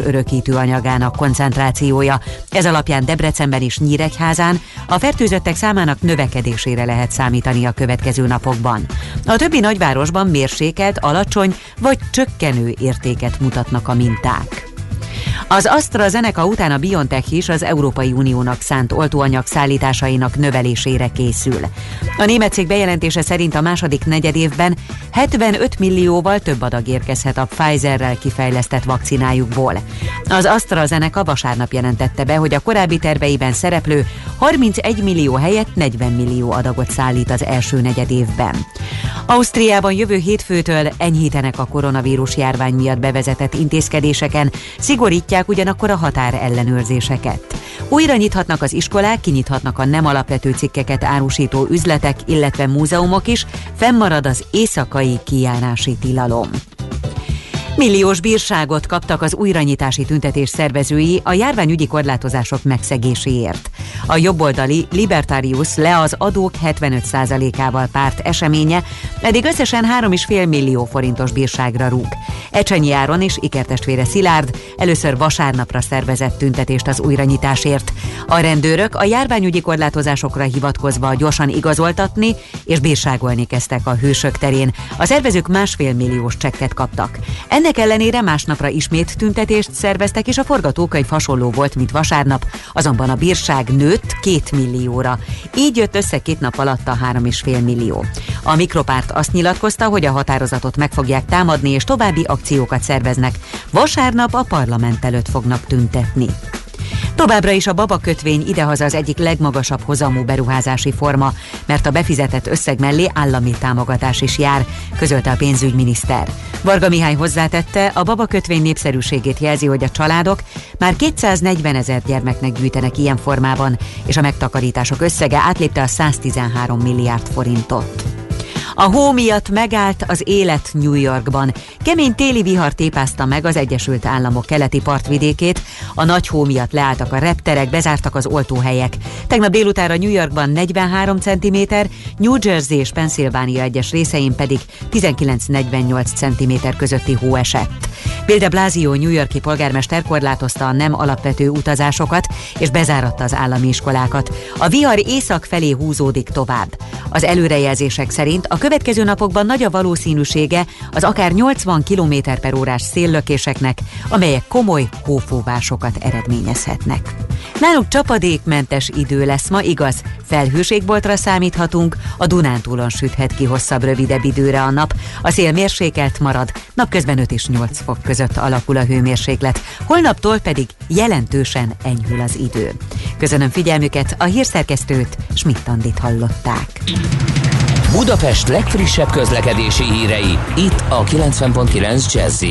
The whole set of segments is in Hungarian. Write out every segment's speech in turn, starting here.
örökítő anyagának koncentrációja. Ez alapján Debrecenben és Nyíregyházán a fertőzöttek számának növekedésére lehet számítani a következő napokban. A többi nagyvárosban mérsékelt, alacsony vagy csökkenő értéket mutatnak a minták. Az AstraZeneca után a BioNTech is az Európai Uniónak szánt oltóanyag szállításainak növelésére készül. A német cég bejelentése szerint a második negyedévben 75 millióval több adag érkezhet a Pfizerrel kifejlesztett vakcinájukból. Az AstraZeneca vasárnap jelentette be, hogy a korábbi terveiben szereplő 31 millió helyett 40 millió adagot szállít az első negyedévben. Ausztriában jövő hétfőtől enyhítenek a koronavírus járvány miatt bevezetett intézkedéseken, szigorítják ugyanakkor a határ ellenőrzéseket. Újra nyithatnak az iskolák, kinyithatnak a nem alapvető cikkeket árusító üzletek, illetve múzeumok is, fennmarad az éjszakai kijárási tilalom. Milliós bírságot kaptak az újranyitási tüntetés szervezői a járványügyi korlátozások megszegéséért. A jobboldali Libertarius le az adók 75%-ával párt eseménye, eddig összesen 3,5 millió forintos bírságra rúg. Ecsenyi Áron és ikertestvére Szilárd először vasárnapra szervezett tüntetést az újranyitásért. A rendőrök a járványügyi korlátozásokra hivatkozva gyorsan igazoltatni és bírságolni kezdtek a hősök terén. A szervezők másfél milliós csekket kaptak. Ennek ellenére másnapra ismét tüntetést szerveztek, és a forgatókönyv hasonló volt, mint vasárnap, azonban a bírság nőtt két millióra. Így jött össze két nap alatt a három és fél millió. A Mikropárt azt nyilatkozta, hogy a határozatot meg fogják támadni, és további akciókat szerveznek. Vasárnap a parlament előtt fognak tüntetni. Továbbra is a babakötvény idehaza az egyik legmagasabb hozamú beruházási forma, mert a befizetett összeg mellé állami támogatás is jár, közölte a pénzügyminiszter. Varga Mihály hozzátette, a babakötvény népszerűségét jelzi, hogy a családok már 240 ezer gyermeknek gyűjtenek ilyen formában, és a megtakarítások összege átlépte a 113 milliárd forintot. A hó miatt megállt az élet New Yorkban. Kemény téli vihar tépázta meg az Egyesült Államok keleti partvidékét, a nagy hó miatt leálltak a repterek, bezártak az oltóhelyek. Tegnap délutára New Yorkban 43 cm, New Jersey és Pennsylvania egyes részein pedig 19-48 cm közötti hó esett. Bill de Blasio New Yorki polgármester korlátozta a nem alapvető utazásokat és bezáratta az állami iskolákat. A vihar észak felé húzódik tovább. Az előrejelzések szerint a következő napokban nagy a valószínűsége az akár 80 km per órás széllökéseknek, amelyek komoly hófúvásokat eredményezhetnek. Náluk csapadékmentes idő lesz ma, igaz, felhőségboltra számíthatunk, a Dunántúlon süthet ki hosszabb, rövidebb időre a nap, a szél mérsékelt marad, napközben 5 és 8 fok között alakul a hőmérséklet, holnaptól pedig jelentősen enyhül az idő. Köszönöm figyelmüket, a hírszerkesztőt Schmidt-Tandit hallották. Budapest legfrissebb közlekedési hírei, itt a 90.9 jazz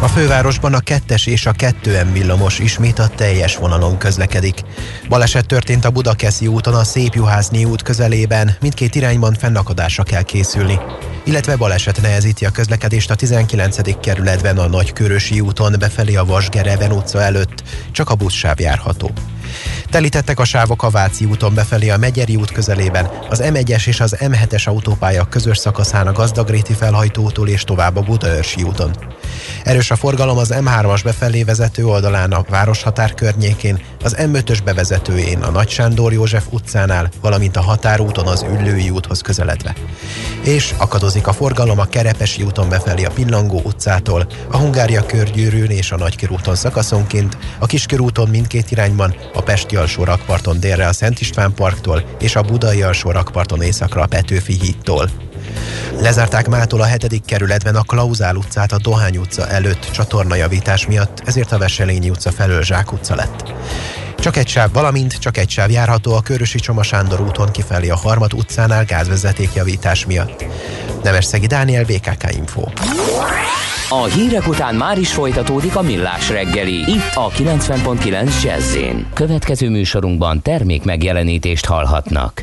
a fővárosban a kettes és a 2M villamos ismét a teljes vonalon közlekedik. Baleset történt a Budakeszi úton a Szépjuházni út közelében, mindkét irányban fennakadásra kell készülni. Illetve baleset nehezíti a közlekedést a 19. kerületben a Nagykörösi úton befelé a Vasgereven utca előtt, csak a buszsáv járható. Telítettek a sávok a Váci úton befelé a Megyeri út közelében, az M1-es és az M7-es autópálya közös szakaszán a Gazdagréti felhajtótól és tovább a Budaörsi úton. Erős a forgalom az M3-as befelé vezető oldalán a városhatár környékén, az M5-ös bevezetőjén a Nagy Sándor József utcánál, valamint a határúton az Üllői úthoz közeledve. És akadozik a forgalom a Kerepesi úton befelé a Pillangó utcától, a Hungária körgyűrűn és a Nagykörúton szakaszonként, a Kiskörúton mindkét irányban, a Pesti alsó rakparton délre a Szent István parktól és a Budai alsó rakparton északra a Petőfi hídtól. Lezárták mától a hetedik kerületben a Klauzál utcát a Dohány utca előtt csatornajavítás miatt, ezért a Veselényi utca felől Zsák utca lett. Csak egy sáv, valamint csak egy sáv járható a Körösi Csoma Sándor úton kifelé a Harmat utcánál gázvezetékjavítás miatt. Nemesszegi Dániel, BKK Info. A hírek után már is folytatódik a millás reggeli, itt a 90.9 jazz Következő műsorunkban termék megjelenítést hallhatnak.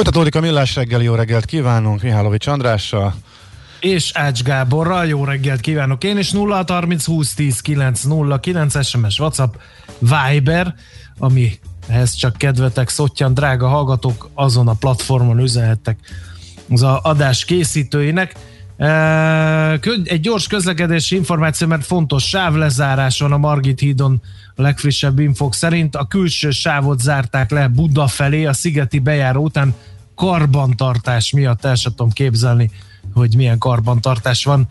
Folytatódik a millás reggeli, jó reggelt kívánunk Mihálovics Andrással. És Ács Gáborral, jó reggelt kívánok én is 0 30 20 10 9 0 9 SMS WhatsApp Viber, ami ehhez csak kedvetek, szottyan drága hallgatók azon a platformon üzenhettek az a adás készítőinek. Egy gyors közlekedési információ, mert fontos sávlezárás van a Margit hídon a legfrissebb infok szerint. A külső sávot zárták le Buda felé, a szigeti bejáró után karbantartás miatt el sem tudom képzelni, hogy milyen karbantartás van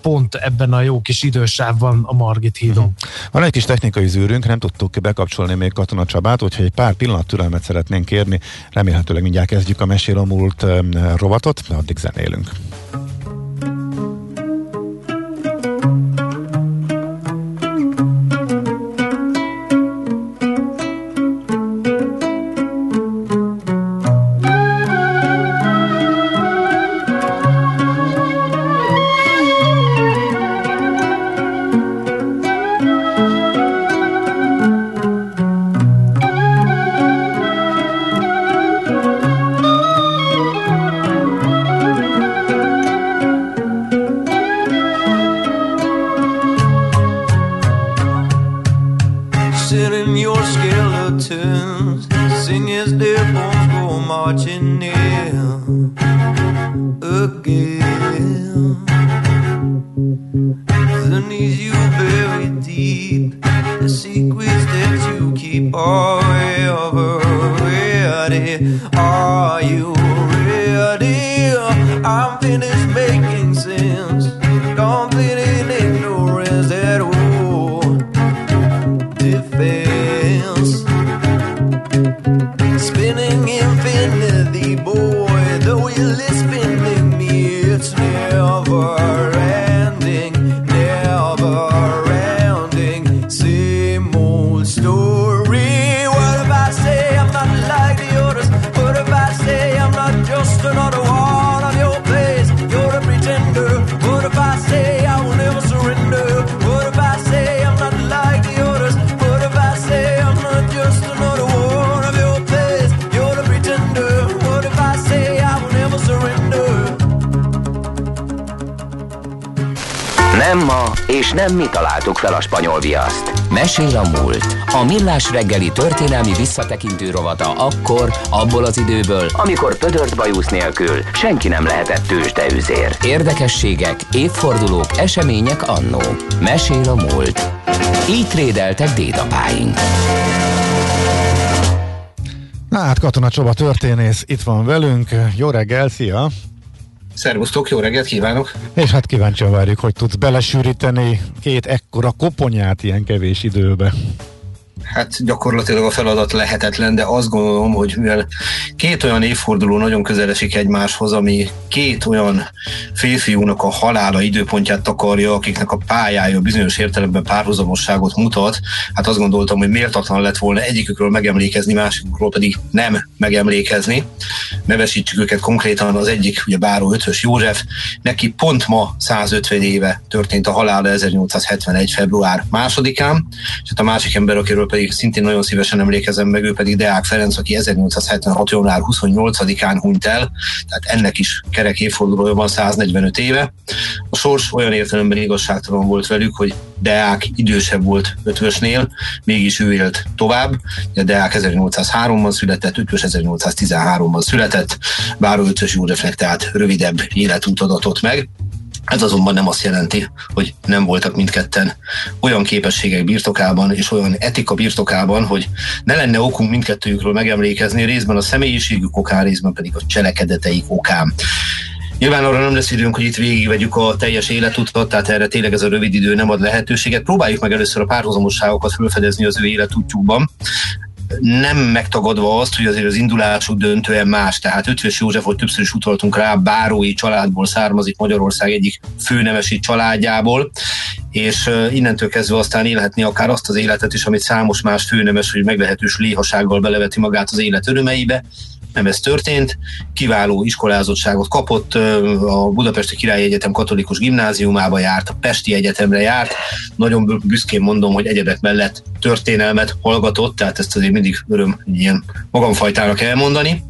pont ebben a jó kis idősávban a Margit hídon. Uh-huh. Van egy kis technikai zűrünk, nem tudtuk bekapcsolni még Katona Csabát, úgyhogy egy pár pillanat türelmet szeretnénk kérni. Remélhetőleg mindjárt kezdjük a Mesél a múlt rovatot, addig zenélünk. Mesél a múlt. A millás reggeli történelmi visszatekintő rovata akkor, abból az időből, amikor pödört bajusz nélkül senki nem lehetett tőzsdeüzér. Érdekességek, évfordulók, események annó. Mesél a múlt. Így trédeltek dédapáink. Na hát Katona Csoba történész itt van velünk. Jó reggel, szia! Szervusztok, jó reggelt kívánok! És hát kíváncsian várjuk, hogy tudsz belesűríteni két ekkora koponyát ilyen kevés időbe. Hát gyakorlatilag a feladat lehetetlen, de azt gondolom, hogy mivel két olyan évforduló nagyon közel esik egymáshoz, ami két olyan férfiúnak a halála időpontját takarja, akiknek a pályája bizonyos értelemben párhuzamosságot mutat, hát azt gondoltam, hogy méltatlan lett volna egyikükről megemlékezni, másikukról pedig nem megemlékezni. Nevesítsük őket konkrétan, az egyik ugye Báró Ötvös József, neki pont ma 150 éve történt a halála 1871. február másodikán, és hát a másik ember, akiről pedig szintén nagyon szívesen emlékezem meg, ő pedig Deák Ferenc, aki 1876. január 28-án hunyt el, tehát ennek is kerek évfordulója van 145 éve. A sors olyan értelemben igazságtalan volt velük, hogy Deák idősebb volt Ötvösnél, mégis ő élt tovább. A Deák 1803-ban született, Ötvös 1813-ban született, Báró Ötvös Józsefnek tehát rövidebb életút adatott meg. Ez azonban nem azt jelenti, hogy nem voltak mindketten olyan képességek birtokában és olyan etika birtokában, hogy ne lenne okunk mindkettőjükről megemlékezni, részben a személyiségük okán, részben pedig a cselekedeteik okán. Nyilván arra nem lesz időnk, hogy itt végigvegyük a teljes életutat, tehát erre tényleg ez a rövid idő nem ad lehetőséget. Próbáljuk meg először a párhuzamosságokat felfedezni az ő életútjukban. Nem megtagadva azt, hogy azért az indulásuk döntően más. Tehát Ötvös József, hogy többször is utaltunk rá, bárói családból származik Magyarország egyik főnemesi családjából, és innentől kezdve aztán élhetni akár azt az életet is, amit számos más főnemes, hogy meglehetős léhasággal beleveti magát az élet örömeibe, nem ez történt. Kiváló iskolázottságot kapott, a Budapesti Királyi Egyetem katolikus gimnáziumába járt, a Pesti Egyetemre járt. Nagyon büszkén mondom, hogy egyebek mellett történelmet hallgatott, tehát ezt azért mindig öröm ilyen magamfajtának elmondani.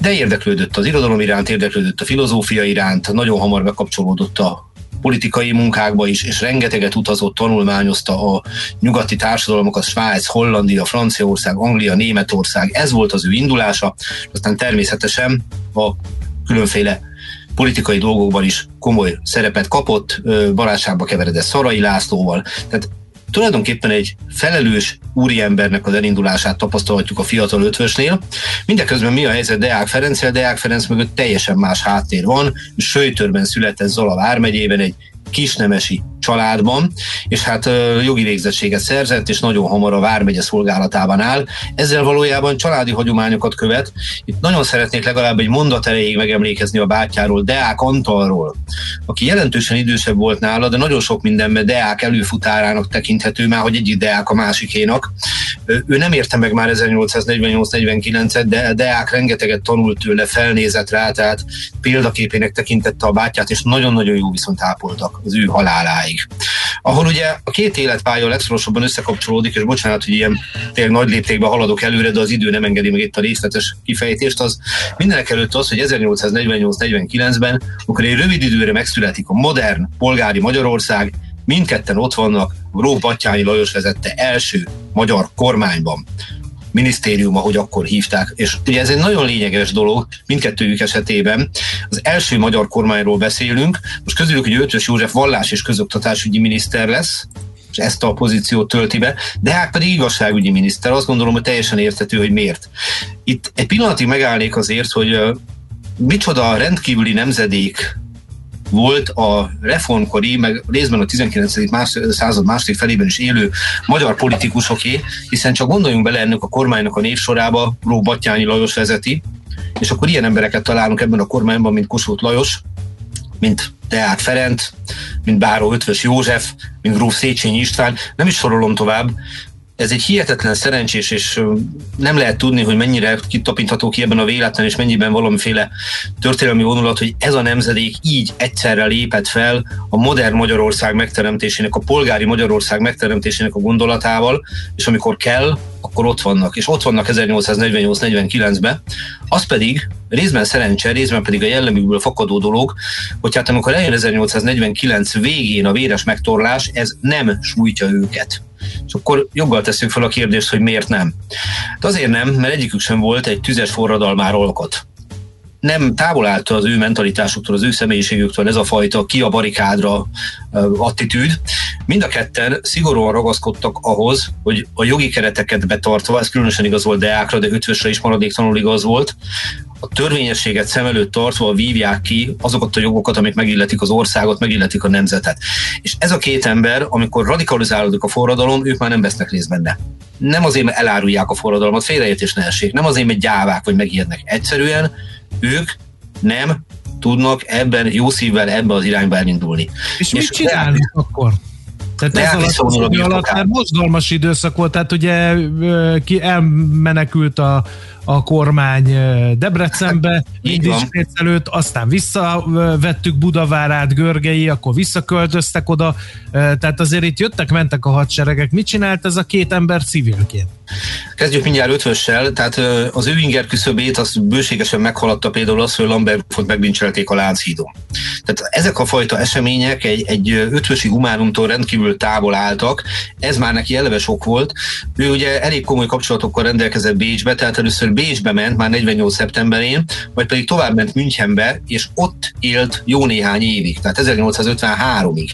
De érdeklődött az irodalom iránt, érdeklődött a filozófia iránt, nagyon hamar bekapcsolódott a politikai munkákba is, és rengeteget utazott, tanulmányozta a nyugati társadalmakat, Svájc, Hollandia, Franciaország, Anglia, Németország, ez volt az ő indulása, aztán természetesen a különféle politikai dolgokban is komoly szerepet kapott, barátságba keveredett Szarai Lászlóval, tehát tulajdonképpen egy felelős úriembernek az elindulását tapasztalhatjuk a fiatal ötvösnél. Mindeközben mi a helyzet Deák Ferenccel? Deák Ferenc mögött teljesen más háttér van. Söjtörben született Zala vármegyében egy kisnemesi családban, és hát jogi végzettséget szerzett, és nagyon hamar a Vármegye szolgálatában áll. Ezzel valójában családi hagyományokat követ. Itt nagyon szeretnék legalább egy mondat erejéig megemlékezni a bátyáról, Deák Antalról, aki jelentősen idősebb volt nála, de nagyon sok mindenben Deák előfutárának tekinthető, már hogy egyik Deák a másikénak. Ő nem érte meg már 1848-49-et, de Deák rengeteget tanult tőle, felnézett rá, tehát példaképének tekintette a bátyát, és nagyon-nagyon jó viszont ápoltak az ő haláláig. Ahol ugye a két életpálya legszorosabban összekapcsolódik, és bocsánat, hogy ilyen tényleg nagy léptékben haladok előre, de az idő nem engedi meg itt a részletes kifejtést, az mindenek előtt az, hogy 1848-49-ben, amikor egy rövid időre megszületik a modern polgári Magyarország, mindketten ott vannak Gróf Battyányi Lajos vezette első magyar kormányban minisztérium, ahogy akkor hívták. És ugye ez egy nagyon lényeges dolog mindkettőjük esetében. Az első magyar kormányról beszélünk, most közülük, hogy Ötös József vallás és közoktatásügyi miniszter lesz, és ezt a pozíciót tölti be, de hát pedig igazságügyi miniszter. Azt gondolom, hogy teljesen érthető, hogy miért. Itt egy pillanatig megállnék azért, hogy micsoda rendkívüli nemzedék volt a reformkori, meg részben a 19. Más, század második felében is élő magyar politikusoké, hiszen csak gondoljunk bele ennek a kormánynak a névsorába, Ró Battyányi Lajos vezeti, és akkor ilyen embereket találunk ebben a kormányban, mint Kossuth Lajos, mint Deák Ferenc, mint Báró Ötvös József, mint Gróf Széchenyi István, nem is sorolom tovább, ez egy hihetetlen szerencsés, és nem lehet tudni, hogy mennyire kitapintható ki ebben a véletlen, és mennyiben valamiféle történelmi vonulat, hogy ez a nemzedék így egyszerre lépett fel a modern Magyarország megteremtésének, a polgári Magyarország megteremtésének a gondolatával, és amikor kell, akkor ott vannak. És ott vannak 1848-49-ben. Az pedig részben szerencse, részben pedig a jellemükből fakadó dolog, hogy hát amikor eljön 1849 végén a véres megtorlás, ez nem sújtja őket. És akkor joggal tesszük fel a kérdést, hogy miért nem. De azért nem, mert egyikük sem volt egy tüzes forradalmár alkot nem távol állt az ő mentalitásuktól, az ő személyiségüktől ez a fajta ki a barikádra attitűd. Mind a ketten szigorúan ragaszkodtak ahhoz, hogy a jogi kereteket betartva, ez különösen igaz volt Deákra, de ötvösre is maradéktalanul igaz volt, a törvényességet szem előtt tartva vívják ki azokat a jogokat, amik megilletik az országot, megilletik a nemzetet. És ez a két ember, amikor radikalizálódik a forradalom, ők már nem vesznek részt benne. Nem azért, mert elárulják a forradalmat, félreértés ne essék, nem azért, mert gyávák vagy megijednek. Egyszerűen ők nem tudnak ebben jó szívvel ebbe az irányba elindulni. És, és mit csinálunk akkor? Tehát ez alatt, az alatt mert mozgalmas időszak volt, tehát ugye ki elmenekült a, a kormány Debrecenbe, Indiskész előtt, aztán visszavettük Budavárát, Görgei, akkor visszaköltöztek oda, tehát azért itt jöttek, mentek a hadseregek. Mit csinált ez a két ember civilként? Kezdjük mindjárt ötvössel, tehát az ő inger küszöbét az bőségesen meghaladta például az, hogy Lambertfont megbincselték a Lánchídon. Tehát ezek a fajta események egy, egy ötvösi humánumtól rendkívül távol álltak, ez már neki eleve sok volt. Ő ugye elég komoly kapcsolatokkal rendelkezett Bécsbe, tehát először Bécsbe ment már 48. szeptemberén, majd pedig tovább ment Münchenbe, és ott élt jó néhány évig, tehát 1853-ig.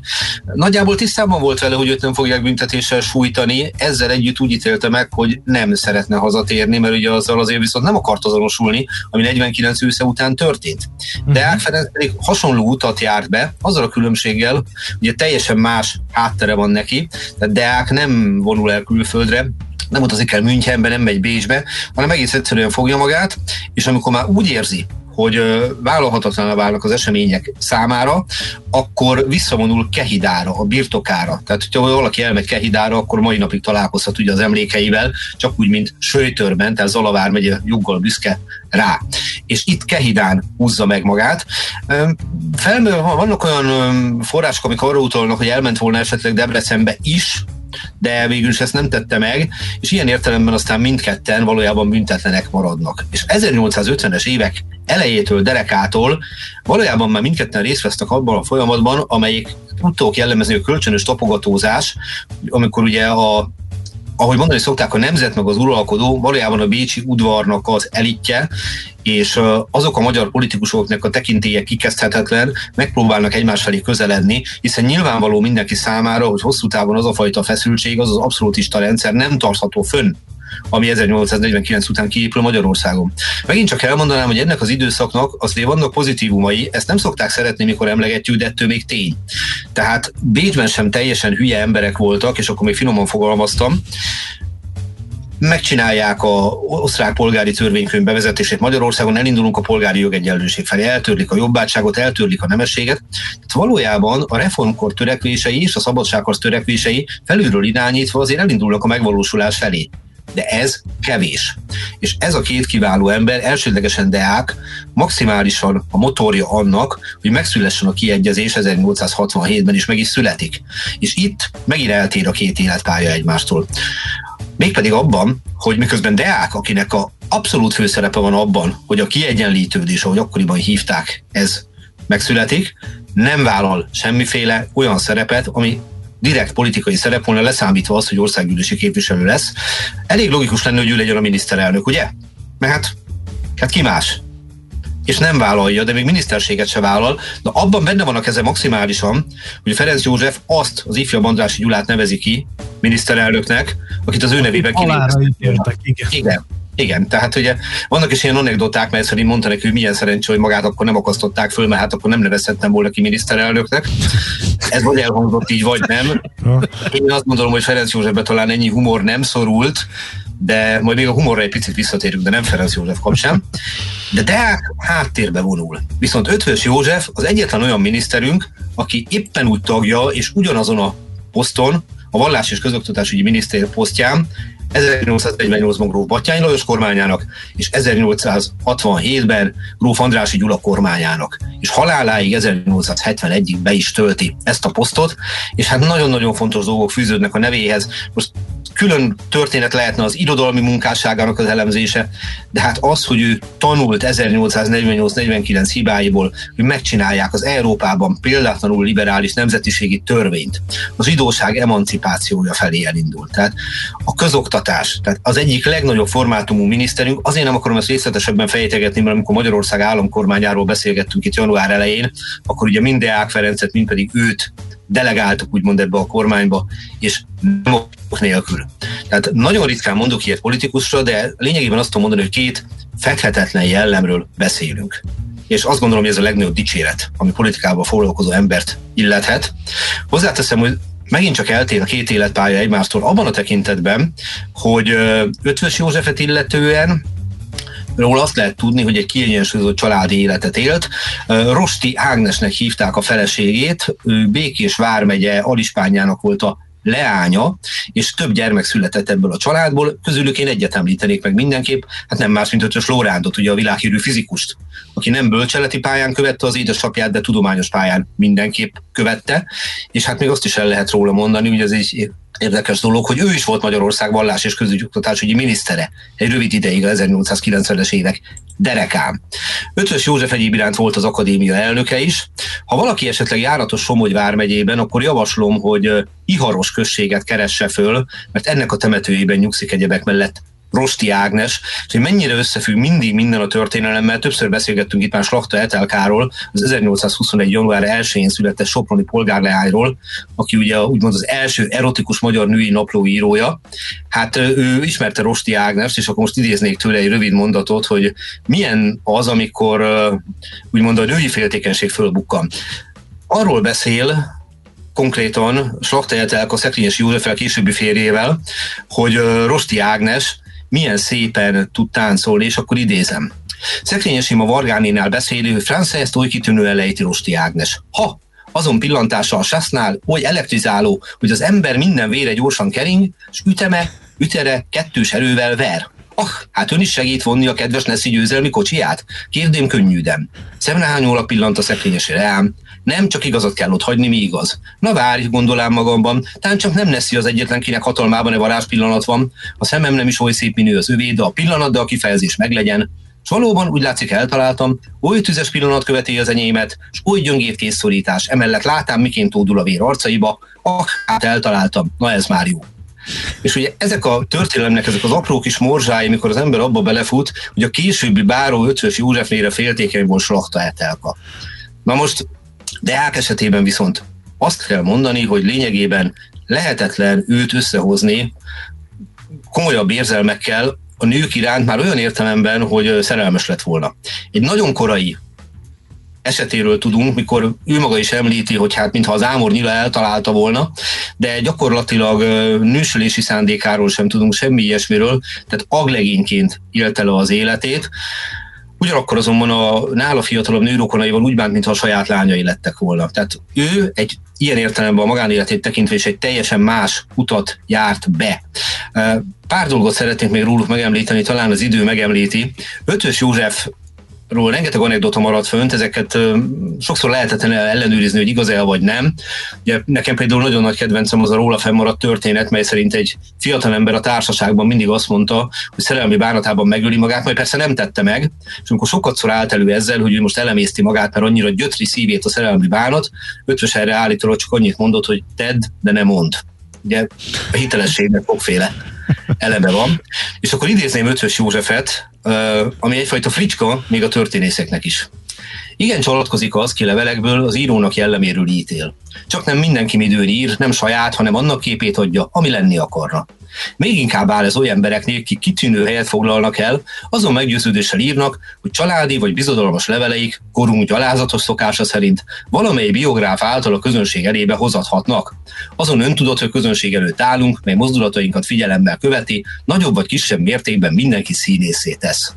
Nagyjából tisztában volt vele, hogy őt nem fogják büntetéssel sújtani, ezzel együtt úgy ítélte meg, hogy nem szeretne hazatérni, mert ugye azzal azért viszont nem akart azonosulni, ami 49 ősze után történt. De uh-huh. Ferenc pedig hasonló utat járt be, azzal a különbséggel, ugye teljesen más háttere van neki, tehát Deák nem vonul el külföldre, nem utazik el Münchenbe, nem megy Bécsbe, hanem egész egyszerűen fogja magát, és amikor már úgy érzi, hogy vállalhatatlaná válnak az események számára, akkor visszavonul Kehidára, a birtokára. Tehát, hogyha valaki elmegy Kehidára, akkor mai napig találkozhat ugye az emlékeivel, csak úgy, mint Söjtörben, tehát Zalavár megye joggal büszke rá. És itt Kehidán húzza meg magát. Felmerül, vannak olyan források, amik arra utalnak, hogy elment volna esetleg Debrecenbe is, de végül is ezt nem tette meg, és ilyen értelemben aztán mindketten valójában büntetlenek maradnak. És 1850-es évek elejétől, derekától valójában már mindketten részt vesznek abban a folyamatban, amelyik tudtók jellemezni a kölcsönös tapogatózás, amikor ugye a ahogy mondani szokták, a nemzet meg az uralkodó valójában a bécsi udvarnak az elitje, és azok a magyar politikusoknak a tekintélye kikezdhetetlen, megpróbálnak egymás felé közeledni, hiszen nyilvánvaló mindenki számára, hogy hosszú távon az a fajta feszültség, az az abszolútista rendszer nem tartható fönn ami 1849 után kiépül Magyarországon. Megint csak elmondanám, hogy ennek az időszaknak azért vannak pozitívumai, ezt nem szokták szeretni, mikor emlegetjük, de ettől még tény. Tehát Bécsben sem teljesen hülye emberek voltak, és akkor még finoman fogalmaztam, megcsinálják a osztrák polgári törvénykönyv bevezetését Magyarországon, elindulunk a polgári jogegyenlőség felé, eltörlik a jobbátságot, eltörlik a nemességet. Tehát valójában a reformkor törekvései és a szabadsághoz törekvései felülről irányítva azért elindulnak a megvalósulás felé de ez kevés. És ez a két kiváló ember, elsődlegesen Deák, maximálisan a motorja annak, hogy megszülessen a kiegyezés 1867-ben, és meg is születik. És itt megint eltér a két életpálya egymástól. Mégpedig abban, hogy miközben Deák, akinek a abszolút főszerepe van abban, hogy a kiegyenlítődés, ahogy akkoriban hívták, ez megszületik, nem vállal semmiféle olyan szerepet, ami direkt politikai szerep volna leszámítva az, hogy országgyűlési képviselő lesz. Elég logikus lenne, hogy ő legyen a miniszterelnök, ugye? Mert hát, hát ki más? és nem vállalja, de még miniszterséget se vállal, de abban benne van a keze maximálisan, hogy Ferenc József azt az ifjabb Andrási Gyulát nevezi ki miniszterelnöknek, akit az ő nevében kineveztek. Igen. igen. Igen, tehát ugye vannak is ilyen anekdoták, mert szerint mondta neki, hogy milyen szerencsé, hogy magát akkor nem akasztották föl, mert hát akkor nem nevezhettem volna ki miniszterelnöknek. Ez vagy elhangzott így, vagy nem. Én azt gondolom, hogy Ferenc Józsefbe talán ennyi humor nem szorult, de majd még a humorra egy picit visszatérünk, de nem Ferenc József kapcsán. De Deák háttérbe vonul. Viszont Ötvös József az egyetlen olyan miniszterünk, aki éppen úgy tagja, és ugyanazon a poszton, a vallás és közoktatásügyi miniszter posztján 1848-ban gróf Batyány Lajos kormányának, és 1867-ben gróf Andrási Gyula kormányának. És haláláig 1871-ig be is tölti ezt a posztot, és hát nagyon-nagyon fontos dolgok fűződnek a nevéhez. Most külön történet lehetne az irodalmi munkásságának az elemzése, de hát az, hogy ő tanult 1848-49 hibáiból, hogy megcsinálják az Európában példátlanul liberális nemzetiségi törvényt, az zsidóság emancipációja felé elindult. Tehát a közoktatás, tehát az egyik legnagyobb formátumú miniszterünk, azért nem akarom ezt részletesebben fejtegetni, mert amikor Magyarország államkormányáról beszélgettünk itt január elején, akkor ugye mind Deák Ferencet, mind pedig őt delegáltak úgymond ebbe a kormányba, és nem ok nélkül. Tehát nagyon ritkán mondok ilyet politikusra, de lényegében azt tudom mondani, hogy két fekhetetlen jellemről beszélünk. És azt gondolom, hogy ez a legnagyobb dicséret, ami politikával foglalkozó embert illethet. Hozzáteszem, hogy megint csak eltér a két életpálya egymástól abban a tekintetben, hogy Ötvös Józsefet illetően Róla azt lehet tudni, hogy egy kiegyensúlyozott családi életet élt. Rosti Ágnesnek hívták a feleségét, ő Békés vármegye Alispányának volt a leánya, és több gyermek született ebből a családból, közülük én egyet említenék meg mindenképp, hát nem más, mint Ötös Lórándot, ugye a világhírű fizikust, aki nem bölcseleti pályán követte az édesapját, de tudományos pályán mindenképp követte, és hát még azt is el lehet róla mondani, hogy ez egy érdekes dolog, hogy ő is volt Magyarország vallás és közügyoktatásügyi minisztere egy rövid ideig, a 1890-es évek derekám. Ötvös József egyéb iránt volt az akadémia elnöke is. Ha valaki esetleg járatos Somogy vármegyében, akkor javaslom, hogy Iharos községet keresse föl, mert ennek a temetőjében nyugszik egyebek mellett Rosti Ágnes, és hogy mennyire összefügg mindig minden a történelemmel. Többször beszélgettünk itt már Slakta Etelkáról, az 1821. január 1-én született Soproni polgárleányról, aki ugye úgymond az első erotikus magyar női naplóírója. Hát ő ismerte Rosti Ágnes, és akkor most idéznék tőle egy rövid mondatot, hogy milyen az, amikor úgymond a női féltékenység fölbukkan. Arról beszél, konkrétan Slaktajetelka Szekrényes Józseffel későbbi férjével, hogy Rosti Ágnes milyen szépen tud táncolni, és akkor idézem. Szekrényes a Vargánénál beszélő, France ezt oly kitűnő elejti Rosti Ágnes. Ha azon pillantása a sasznál oly elektrizáló, hogy az ember minden vére gyorsan kering, és üteme, ütere kettős erővel ver. Ah, hát ön is segít vonni a kedves Neszi győzelmi kocsiját? Kérdém könnyűden. Szemrehányólag pillant a szekrényesére rám. Nem, csak igazat kell ott hagyni, mi igaz. Na várj, gondolám magamban, talán csak nem Neszi az egyetlen, kinek hatalmában e varázs pillanat van. A szemem nem is oly szép minő az övé, de a pillanat, de a kifejezés meglegyen. És valóban úgy látszik eltaláltam, oly tüzes pillanat követi az enyémet, és oly gyöngét készszorítás, emellett látám, miként tódul a vér arcaiba, ah, hát eltaláltam, na ez már jó. És ugye ezek a történelemnek, ezek az apró kis morzsái, mikor az ember abba belefut, hogy a későbbi báró ötvös féltékeny volt slakta etelka. Na most Deák esetében viszont azt kell mondani, hogy lényegében lehetetlen őt összehozni komolyabb érzelmekkel a nők iránt már olyan értelemben, hogy szerelmes lett volna. Egy nagyon korai esetéről tudunk, mikor ő maga is említi, hogy hát mintha az Ámor nyila eltalálta volna, de gyakorlatilag nősülési szándékáról sem tudunk semmi ilyesmiről, tehát aglegényként élte le az életét. Ugyanakkor azonban a nála fiatalabb nőrokonaival úgy bánt, mintha a saját lányai lettek volna. Tehát ő egy ilyen értelemben a magánéletét tekintve is egy teljesen más utat járt be. Pár dolgot szeretnék még róluk megemlíteni, talán az idő megemlíti. Ötös József ról rengeteg anekdota maradt fönt, ezeket sokszor lehetetlen ellenőrizni, hogy igaz-e vagy nem. Ugye nekem például nagyon nagy kedvencem az a róla fennmaradt történet, mely szerint egy fiatal ember a társaságban mindig azt mondta, hogy szerelmi bánatában megöli magát, majd persze nem tette meg, és amikor sokat állt elő ezzel, hogy ő most elemészti magát, mert annyira gyötri szívét a szerelmi bánat, ötvös erre állítólag csak annyit mondott, hogy tedd, de ne mond. Ugye a hitelességnek sokféle eleme van. És akkor idézném Ötvös Józsefet, ami egyfajta fricska még a történészeknek is. Igen csalatkozik az, ki levelekből az írónak jelleméről ítél. Csak nem mindenki midőn ír, nem saját, hanem annak képét adja, ami lenni akarna. Még inkább áll ez olyan embereknél, akik kitűnő helyet foglalnak el, azon meggyőződéssel írnak, hogy családi vagy bizodalmas leveleik korunk gyalázatos szokása szerint valamely biográf által a közönség elébe hozathatnak. Azon öntudat, hogy közönség előtt állunk, mely mozdulatainkat figyelemmel követi, nagyobb vagy kisebb mértékben mindenki színészé tesz.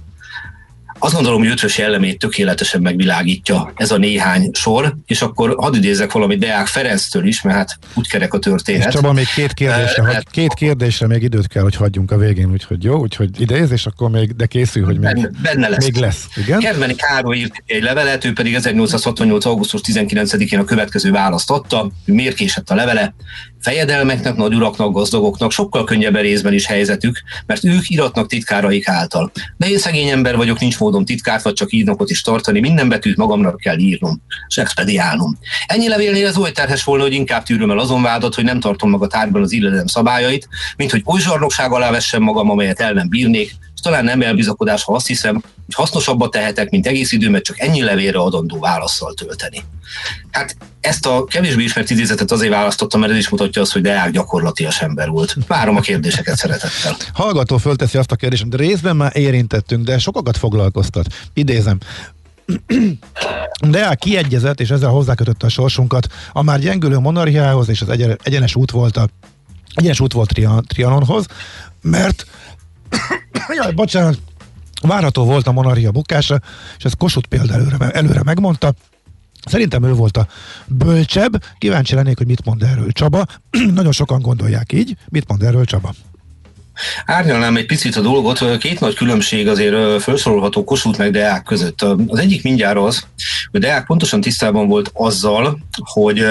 Azt gondolom, hogy ötvös jellemét tökéletesen megvilágítja ez a néhány sor, és akkor hadd idézek valamit Deák Ferenctől is, mert hát úgy kerek a történet. És Csaba, még két kérdésre, uh, hát, két kérdésre még időt kell, hogy hagyjunk a végén, úgyhogy jó, úgyhogy idéz, és akkor még, de készül, hogy még, benne, benne lesz. még lesz. Igen? Kermeni Károly írt egy levelet, ő pedig 1868. augusztus 19-én a következő választ adta, hogy miért késett a levele, fejedelmeknek, nagyuraknak, gazdagoknak sokkal könnyebb részben is helyzetük, mert ők iratnak titkáraik által. De én szegény ember vagyok, nincs módom titkárt, vagy csak írnokot is tartani, minden betűt magamnak kell írnom, és expediálnom. Ennyi levélnél ez oly terhes volna, hogy inkább tűröm el azon vádat, hogy nem tartom meg a tárgyban az illetem szabályait, mint hogy oly zsarnokság alá vessem magam, amelyet el nem bírnék, talán nem elbizakodás, ha azt hiszem, hogy hasznosabbat tehetek, mint egész időmet csak ennyi levélre adandó válaszsal tölteni. Hát ezt a kevésbé ismert idézetet azért választottam, mert ez is mutatja azt, hogy Deák gyakorlatias ember volt. Várom a kérdéseket szeretettel. Hallgató fölteszi azt a kérdést, de részben már érintettünk, de sokakat foglalkoztat. Idézem. Deák kiegyezett, és ezzel hozzákötötte a sorsunkat a már gyengülő monarchiához, és az egyenes út volt a egyenes út volt Trianonhoz, mert jaj, bocsánat, várható volt a monarchia bukása, és ezt Kossuth példa előre, előre megmondta, Szerintem ő volt a bölcsebb. Kíváncsi lennék, hogy mit mond erről Csaba. Nagyon sokan gondolják így. Mit mond erről Csaba? Árnyalnám egy picit a dolgot, két nagy különbség azért felsorolható Kossuth meg Deák között. Az egyik mindjárt az, hogy Deák pontosan tisztában volt azzal, hogy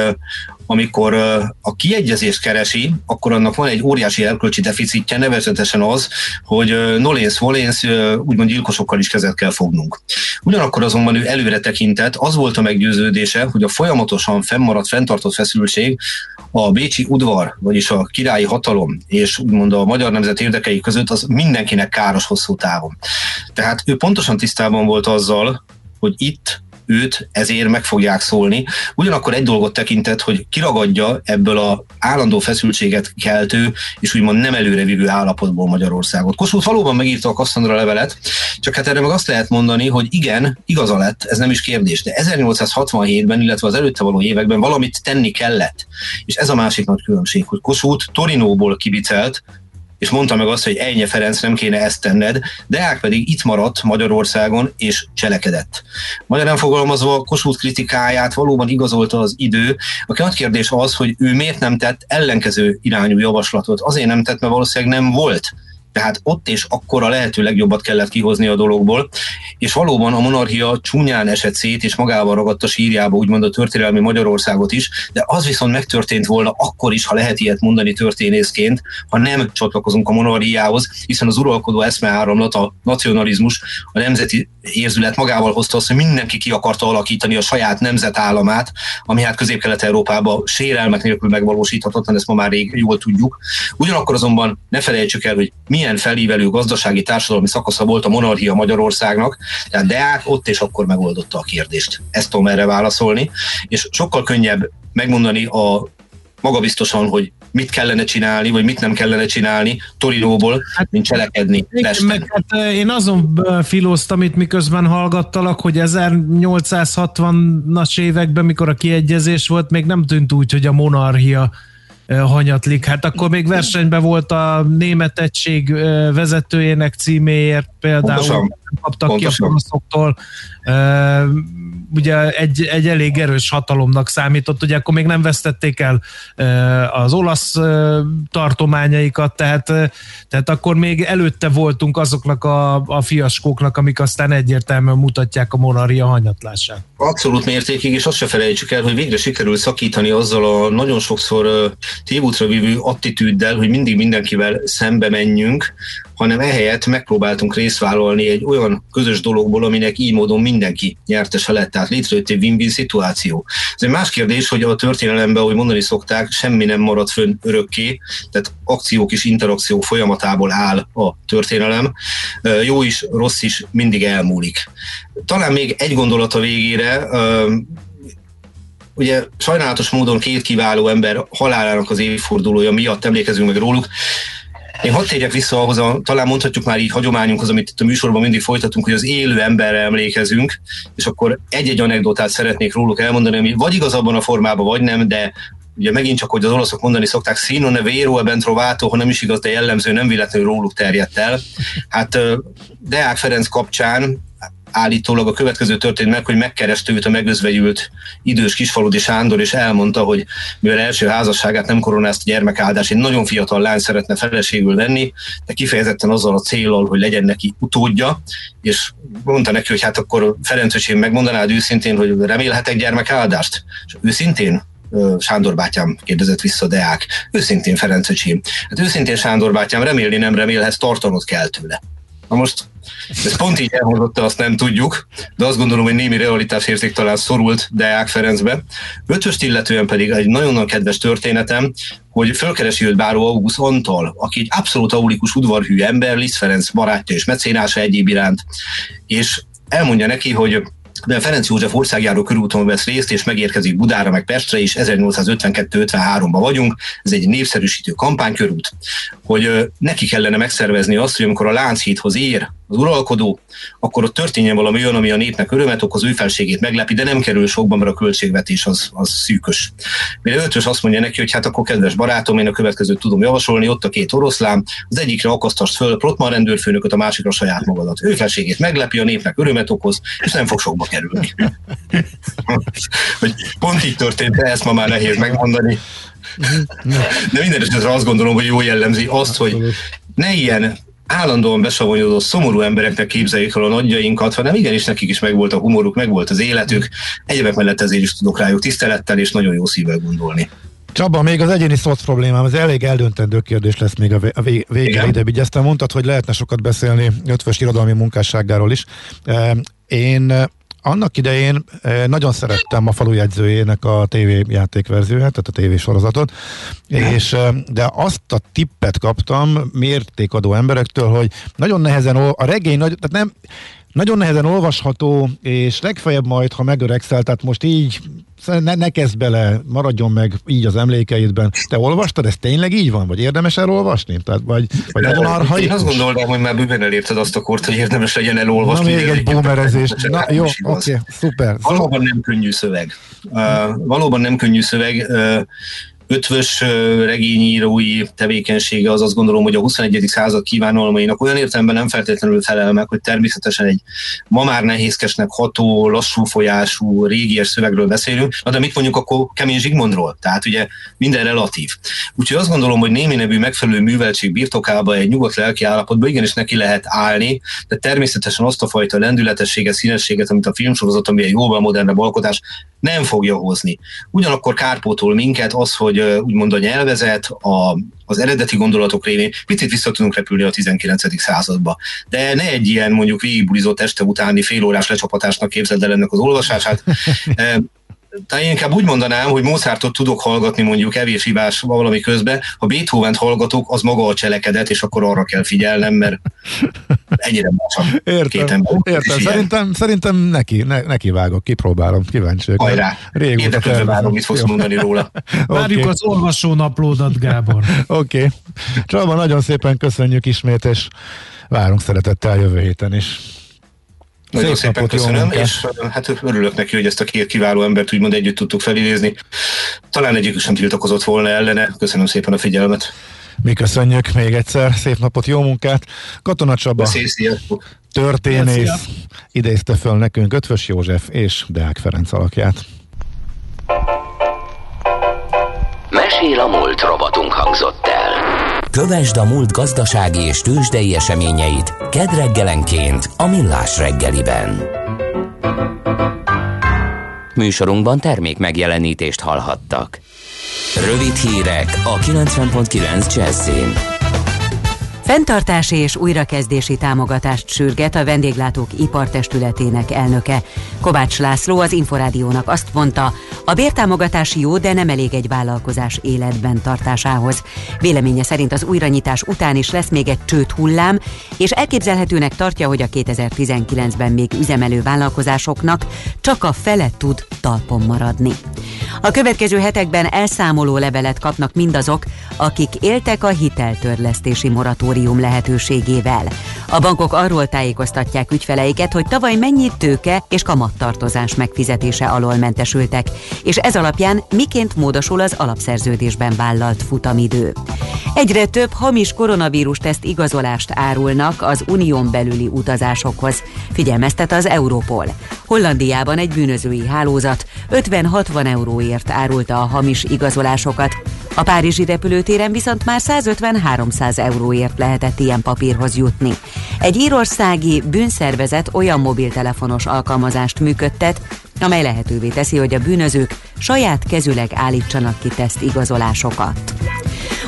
amikor a kiegyezést keresi, akkor annak van egy óriási erkölcsi deficitje, nevezetesen az, hogy nolénsz, volénsz, úgymond gyilkosokkal is kezet kell fognunk. Ugyanakkor azonban ő előre tekintett, az volt a meggyőződése, hogy a folyamatosan fennmaradt, fenntartott feszültség a bécsi udvar, vagyis a királyi hatalom és úgymond a magyar nemzet érdekei között az mindenkinek káros hosszú távon. Tehát ő pontosan tisztában volt azzal, hogy itt őt ezért meg fogják szólni. Ugyanakkor egy dolgot tekintett, hogy kiragadja ebből a állandó feszültséget keltő és úgymond nem előrevívő állapotból Magyarországot. Kossuth valóban megírta a Kasszandra levelet, csak hát erre meg azt lehet mondani, hogy igen, igaza lett, ez nem is kérdés, de 1867-ben, illetve az előtte való években valamit tenni kellett. És ez a másik nagy különbség, hogy Kossuth Torinóból kibicelt, és mondta meg azt, hogy Ejnye Ferenc nem kéne ezt tenned, Deák pedig itt maradt Magyarországon, és cselekedett. Magyarán fogalmazva Kossuth kritikáját valóban igazolta az idő. A nagy kérdés az, hogy ő miért nem tett ellenkező irányú javaslatot. Azért nem tett, mert valószínűleg nem volt tehát ott és akkor a lehető legjobbat kellett kihozni a dologból, és valóban a monarchia csúnyán esett szét, és magával ragadta sírjába úgymond a történelmi Magyarországot is, de az viszont megtörtént volna akkor is, ha lehet ilyet mondani történészként, ha nem csatlakozunk a monarchiához, hiszen az uralkodó eszmeáramlat, a nacionalizmus, a nemzeti érzület magával hozta azt, hogy mindenki ki akarta alakítani a saját nemzetállamát, ami hát Közép-Kelet-Európában sérelmek nélkül megvalósíthatatlan, ezt ma már rég jól tudjuk. Ugyanakkor azonban ne felejtsük el, hogy mi milyen felívelő gazdasági társadalmi szakasza volt a monarchia Magyarországnak, tehát Deák ott és akkor megoldotta a kérdést. Ezt tudom erre válaszolni, és sokkal könnyebb megmondani a magabiztosan, hogy mit kellene csinálni, vagy mit nem kellene csinálni Torinóból, hát, mint cselekedni. Meg, hát, eh, én azon eh, filóztam itt, miközben hallgattalak, hogy 1860-as években, mikor a kiegyezés volt, még nem tűnt úgy, hogy a monarchia hanyatlik. Hát akkor még versenyben volt a német egység vezetőjének címéért például Pontosan. Kaptak Pontosan. ki a poroszoktól ugye egy, egy elég erős hatalomnak számított, ugye akkor még nem vesztették el az olasz tartományaikat, tehát, tehát akkor még előtte voltunk azoknak a, a fiaskóknak, amik aztán egyértelműen mutatják a monarchia hanyatlását. Abszolút mértékig, és azt se felejtsük el, hogy végre sikerül szakítani azzal a nagyon sokszor tévútra vívő attitűddel, hogy mindig mindenkivel szembe menjünk, hanem ehelyett megpróbáltunk részvállalni egy olyan közös dologból, aminek így módon mindenki nyertese lett, tehát létrejött egy win-win szituáció. Ez egy más kérdés, hogy a történelemben, ahogy mondani szokták, semmi nem marad fönn örökké, tehát akciók és interakció folyamatából áll a történelem. Jó is, rossz is mindig elmúlik. Talán még egy gondolat a végére, ugye sajnálatos módon két kiváló ember halálának az évfordulója miatt emlékezünk meg róluk. Én hadd térjek vissza ahhoz, a, talán mondhatjuk már így hagyományunkhoz, amit itt a műsorban mindig folytatunk, hogy az élő emberre emlékezünk, és akkor egy-egy anekdotát szeretnék róluk elmondani, ami vagy igaz abban a formában, vagy nem, de ugye megint csak, hogy az olaszok mondani szokták, szino ne vero e ben trovato, ha nem is igaz, de jellemző, nem véletlenül róluk terjedt el. Hát Deák Ferenc kapcsán állítólag a következő történt meg, hogy megkereste őt a megözvegyült idős kisfaludi Sándor, és elmondta, hogy mivel első házasságát nem koronázta gyermekáldás, egy nagyon fiatal lány szeretne feleségül venni, de kifejezetten azzal a célral, hogy legyen neki utódja, és mondta neki, hogy hát akkor Ferenc megmondanád őszintén, hogy remélhetek gyermekáldást? És őszintén? Sándor bátyám kérdezett vissza Deák. Őszintén Ferenc öcsém. Hát őszintén Sándor bátyám, remélni nem remélhez, tartanod kell tőle. Na most ez pont így elmondotta, azt nem tudjuk, de azt gondolom, hogy némi realitás érzék talán szorult Deák Ferencbe. Ötöst illetően pedig egy nagyon-nagyon kedves történetem, hogy fölkeresi őt Báró August Antal, aki egy abszolút aulikus udvarhű ember, Liszt Ferenc barátja és mecénása egyéb iránt, és elmondja neki, hogy de Ferenc József országjáró körúton vesz részt, és megérkezik Budára, meg Pestre is, 1852-53-ban vagyunk, ez egy népszerűsítő kampánykörút, hogy neki kellene megszervezni azt, hogy amikor a Lánchídhoz ér az uralkodó, akkor ott történjen valami olyan, ami a népnek örömet okoz, ő felségét meglepi, de nem kerül sokban, mert a költségvetés az, az szűkös. Mire ötös azt mondja neki, hogy hát akkor kedves barátom, én a következőt tudom javasolni, ott a két oroszlán, az egyikre akasztass föl Protman rendőrfőnököt, a másikra saját magadat. Ő felségét meglepi, a népnek örömet okoz, és nem fog sokba kerülni. hogy pont így történt, de ezt ma már nehéz megmondani. De minden esetre azt gondolom, hogy jó jellemzi azt, hogy ne ilyen állandóan besavonyodó, szomorú embereknek képzeljük el a nagyjainkat, hanem igenis nekik is megvolt a humoruk, megvolt az életük, egyebek mellett ezért is tudok rájuk tisztelettel és nagyon jó szívvel gondolni. Csaba, még az egyéni szoc problémám, ez elég eldöntendő kérdés lesz még a végére ide. Ugye ezt mondtad, hogy lehetne sokat beszélni ötvös irodalmi munkásságáról is. Én annak idején eh, nagyon szerettem a falujegyzőjének a TV verzióját, tehát a TV sorozatot, és, eh, de azt a tippet kaptam mértékadó emberektől, hogy nagyon nehezen, a regény, nagy, tehát nem, nagyon nehezen olvasható, és legfeljebb majd, ha megöregszel, tehát most így ne, ne kezd bele, maradjon meg így az emlékeidben. Te olvastad, ez tényleg így van? Vagy érdemes elolvasni? Tehát, vagy, vagy nagyon arhaikus? Én azt gondolnám, hogy már bőven elérted azt a kort, hogy érdemes legyen elolvasni. Na még egy boomerezés. Na jó, oké, okay, szuper. Valóban nem könnyű szöveg. Uh, valóban nem könnyű szöveg. Uh, ötvös regényírói tevékenysége az azt gondolom, hogy a 21. század kívánalmainak olyan értelemben nem feltétlenül felel meg, hogy természetesen egy ma már nehézkesnek ható, lassú folyású, régies szövegről beszélünk, na de mit mondjuk akkor Kemény Zsigmondról? Tehát ugye minden relatív. Úgyhogy azt gondolom, hogy némi nevű megfelelő műveltség birtokába egy nyugodt lelki állapotban igenis neki lehet állni, de természetesen azt a fajta lendületességet, színességet, amit a filmsorozat, ami egy jóval modernebb alkotás, nem fogja hozni. Ugyanakkor kárpótol minket az, hogy úgymond a nyelvezet, a, az eredeti gondolatok révén picit vissza tudunk repülni a 19. századba. De ne egy ilyen mondjuk végigbulizott este utáni félórás lecsapatásnak képzeld el ennek az olvasását. Tehát én inkább úgy mondanám, hogy Mozartot tudok hallgatni mondjuk evés hibás valami közben, ha Beethoven-t hallgatok, az maga a cselekedet, és akkor arra kell figyelnem, mert ennyire más Értem, két ember. Értem. Szerintem, szerintem neki, ne, neki vágok, kipróbálom, kíváncsi vagyok. Hajrá, érdeklődve várom, mit fogsz mondani róla. Várjuk okay. az olvasó naplódat, Gábor. Oké. Okay. Csaba, nagyon szépen köszönjük ismét, és várunk szeretettel jövő héten is. Nagyon Szép szépen köszönöm, és hát örülök neki, hogy ezt a két kiváló embert úgymond együtt tudtuk felidézni. Talán egyikük sem tiltakozott volna ellene. Köszönöm szépen a figyelmet. Mi köszönjük még egyszer, szép napot, jó munkát. Katona Csaba, történész, idézte föl nekünk Ötvös József és Deák Ferenc alakját. Mesél a múlt robotunk hangzott el. Kövesd a múlt gazdasági és tőzsdei eseményeit kedd reggelenként a Millás reggeliben. Műsorunkban termék megjelenítést hallhattak. Rövid hírek a 90.9 Jazzin. Fentartási és újrakezdési támogatást sürget a vendéglátók ipartestületének elnöke. Kovács László az Inforádiónak azt mondta, a bértámogatás jó, de nem elég egy vállalkozás életben tartásához. Véleménye szerint az újranyitás után is lesz még egy csőt hullám, és elképzelhetőnek tartja, hogy a 2019-ben még üzemelő vállalkozásoknak csak a fele tud talpon maradni. A következő hetekben elszámoló levelet kapnak mindazok, akik éltek a hiteltörlesztési moratórium lehetőségével. A bankok arról tájékoztatják ügyfeleiket, hogy tavaly mennyi tőke és kamattartozás megfizetése alól mentesültek, és ez alapján miként módosul az alapszerződésben vállalt futamidő. Egyre több hamis koronavírus teszt igazolást árulnak az unión belüli utazásokhoz, figyelmeztet az Europol. Hollandiában egy bűnözői hálózat 50-60 euróért árulta a hamis igazolásokat, a Párizsi repülőtéren viszont már 150-300 euróért lehetett ilyen papírhoz jutni. Egy írországi bűnszervezet olyan mobiltelefonos alkalmazást működtet, amely lehetővé teszi, hogy a bűnözők saját kezüleg állítsanak ki teszt igazolásokat.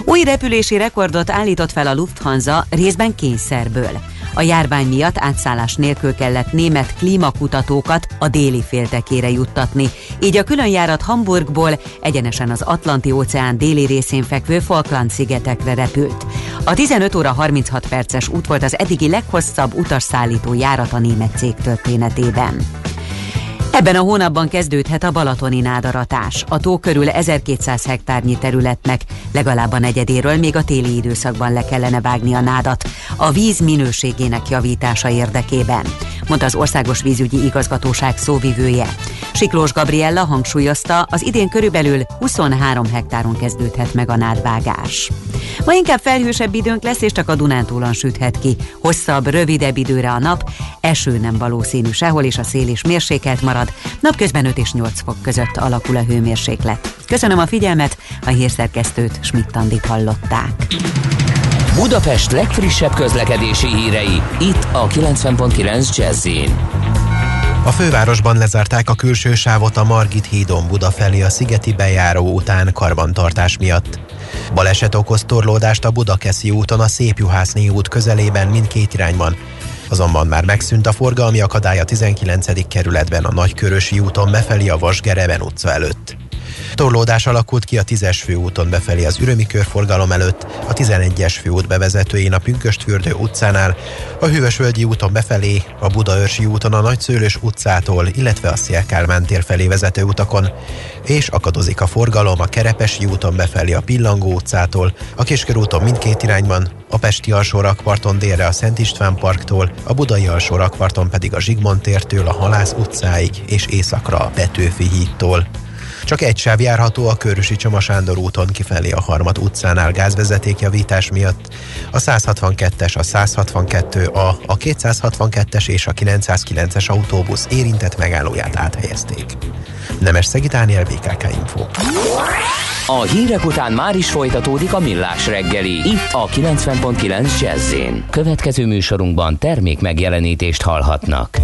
Új repülési rekordot állított fel a Lufthansa részben kényszerből. A járvány miatt átszállás nélkül kellett német klímakutatókat a déli féltekére juttatni, így a különjárat Hamburgból egyenesen az Atlanti-óceán déli részén fekvő Falkland-szigetekre repült. A 15 óra 36 perces út volt az eddigi leghosszabb utasszállító járat a német cég történetében. Ebben a hónapban kezdődhet a balatoni nádaratás. A tó körül 1200 hektárnyi területnek legalább a negyedéről még a téli időszakban le kellene vágni a nádat a víz minőségének javítása érdekében, mondta az Országos Vízügyi Igazgatóság szóvivője. Siklós Gabriella hangsúlyozta, az idén körülbelül 23 hektáron kezdődhet meg a nádvágás. Ma inkább felhősebb időnk lesz, és csak a Dunántúlon süthet ki. Hosszabb, rövidebb időre a nap, eső nem valószínű sehol, és a szél is mérsékelt marad. Napközben 5 és 8 fok között alakul a hőmérséklet. Köszönöm a figyelmet, a hírszerkesztőt Schmidt-Tandit hallották. Budapest legfrissebb közlekedési hírei, itt a 90.9 jazz a fővárosban lezárták a külső sávot a Margit hídon Buda felé a szigeti bejáró után karbantartás miatt. Baleset okoz torlódást a Budakeszi úton a Szépjuhászné út közelében mindkét irányban. Azonban már megszűnt a forgalmi akadály a 19. kerületben a Nagykörösi úton befelé a Vasgereben utca előtt. Torlódás alakult ki a 10-es főúton befelé az Ürömi körforgalom előtt, a 11-es főút bevezetőjén a Pünköstfürdő utcánál, a Hűvösvölgyi úton befelé, a Budaörsi úton a Nagyszőlős utcától, illetve a Szélkálmán tér felé vezető utakon, és akadozik a forgalom a Kerepesi úton befelé a Pillangó utcától, a Kiskörúton mindkét irányban, a Pesti alsó rakparton délre a Szent István parktól, a Budai alsó rakparton pedig a Zsigmond tértől a Halász utcáig és északra a Petőfi hídtól. Csak egy sáv járható a Körösi Csoma Sándor úton kifelé a Harmat utcánál gázvezetékjavítás miatt. A 162-es, a 162 a, a 262-es és a 909-es autóbusz érintett megállóját áthelyezték. Nemes Szegi Dániel, BKK Info. A hírek után már is folytatódik a millás reggeli, itt a 90.9 jazz Következő műsorunkban termék megjelenítést hallhatnak.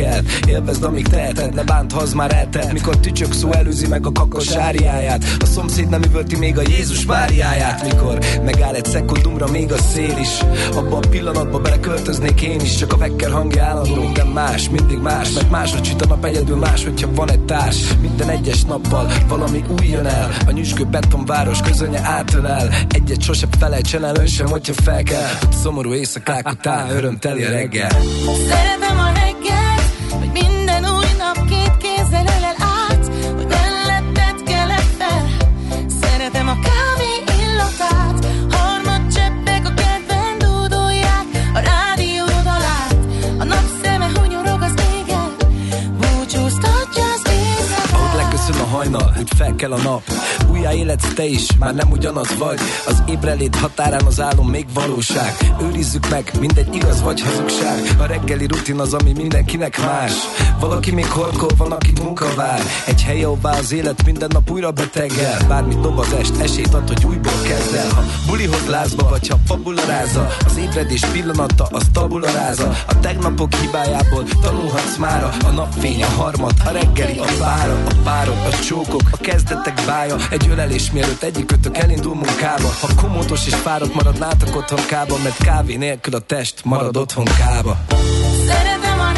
Kell Élvezd, amíg teheted, ne bánt, ha az már eltelt Mikor tücsök szó előzi meg a kakos áriáját. A szomszéd nem üvölti még a Jézus Máriáját Mikor megáll egy szekundumra még a szél is. Abba a pillanatba beleköltöznék én is. Csak a vekker hangja állandó, de más, mindig más. Mert másra csüt a nap egyedül más, hogyha van egy társ. Minden egyes nappal valami új jön el. A nyüskő betonváros közönye átölel Egyet sose felejtsen el, ön sem, hogyha fel kell. Szomorú éjszakák után örömteli a reggel. Szeretem a reggel, hajnal, hogy fel kell a nap. Újjá életsz te is, már nem ugyanaz vagy. Az ébrelét határán az álom még valóság. Őrizzük meg, mindegy igaz vagy hazugság. A reggeli rutin az, ami mindenkinek más. Valaki még horkol, van, aki munka vár. Egy hely, ahová az élet minden nap újra betegel. Bármit dob az est, esélyt ad, hogy újból kezd el Ha bulihoz lázba, vagy ha fabularáza Az ébredés pillanata, az tabularáza A tegnapok hibájából tanulhatsz mára. A napfény, a harmat, a reggeli, a pára A párok, a csókok, a kezdetek bája. Egy ölelés mielőtt egyikőtök elindul munkába. Ha komótos és fáradt maradnátok otthon kába Mert kávé nélkül a test marad otthon kába. Szeretem a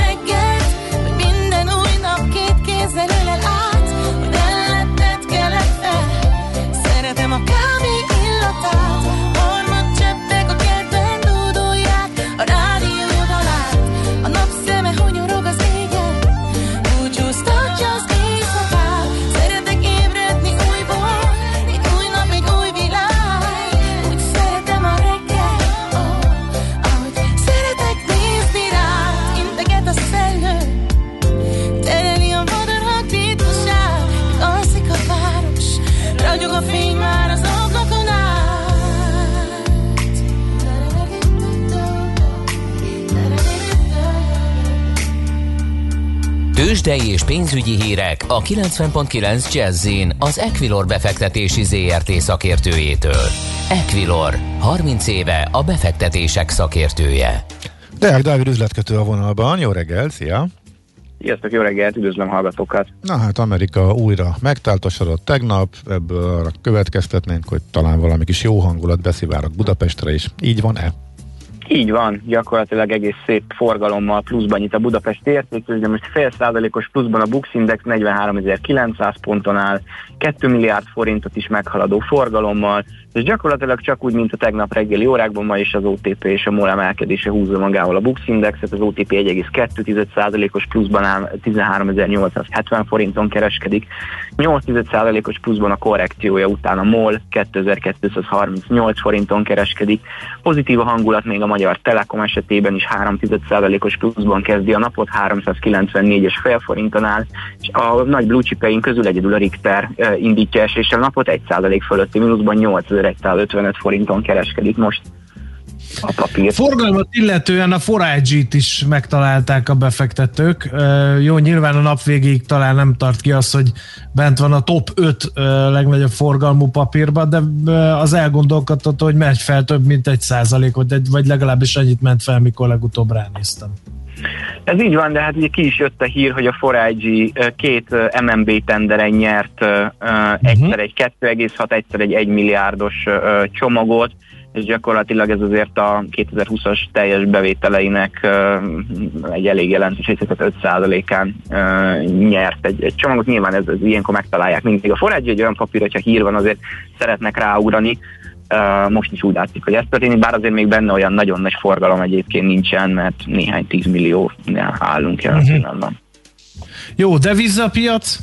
pénzügyi hírek a 90.9 jazz az Equilor befektetési ZRT szakértőjétől. Equilor, 30 éve a befektetések szakértője. Deák Dávid üzletkötő a vonalban. Jó reggel, szia! Sziasztok, jó reggelt, üdvözlöm hallgatókat! Na hát Amerika újra megtáltosodott tegnap, ebből arra következtetnénk, hogy talán valami kis jó hangulat beszivárok Budapestre is. Így van-e? Így van, gyakorlatilag egész szép forgalommal pluszban nyit a Budapesti értékű, de most fél százalékos pluszban a Bux Index 43.900 ponton áll, 2 milliárd forintot is meghaladó forgalommal, és gyakorlatilag csak úgy, mint a tegnap reggeli órákban, ma is az OTP és a MOL emelkedése húzza magával a Bux Indexet, az OTP 1,2%-os pluszban áll, 13.870 forinton kereskedik, 8%-os pluszban a korrekciója után a MOL 2238 forinton kereskedik, pozitív a hangulat még a Magyar Telekom esetében is 3%-os pluszban kezdi a napot, 394,5 forinton áll, és a nagy blue közül egyedül a Richter eh, indítja eséssel napot, 1% fölötti mínuszban 8155 forinton kereskedik most a papír. Forgalmat illetően a Forage-t is megtalálták a befektetők. Jó, nyilván a nap végéig talán nem tart ki az, hogy bent van a top 5 legnagyobb forgalmú papírban, de az elgondolkodható, hogy megy fel több mint egy százalékot, vagy legalábbis annyit ment fel, mikor legutóbb ránéztem. Ez így van, de hát ugye ki is jött a hír, hogy a Forage két MMB tenderen nyert uh-huh. egyszer egy 2,6, egyszer egy 1 milliárdos csomagot, és gyakorlatilag ez azért a 2020-as teljes bevételeinek egy elég jelentős részletet 5%-án nyert egy, egy csomagot. Nyilván ez, ez ilyenkor megtalálják mindig. A forrágy egy olyan papír, hogyha hír van, azért szeretnek ráugrani. Most is úgy látszik, hogy ez történik, bár azért még benne olyan nagyon nagy forgalom egyébként nincsen, mert néhány 10 millió állunk jelen uh-huh. pillanatban. Jó, devizapiac?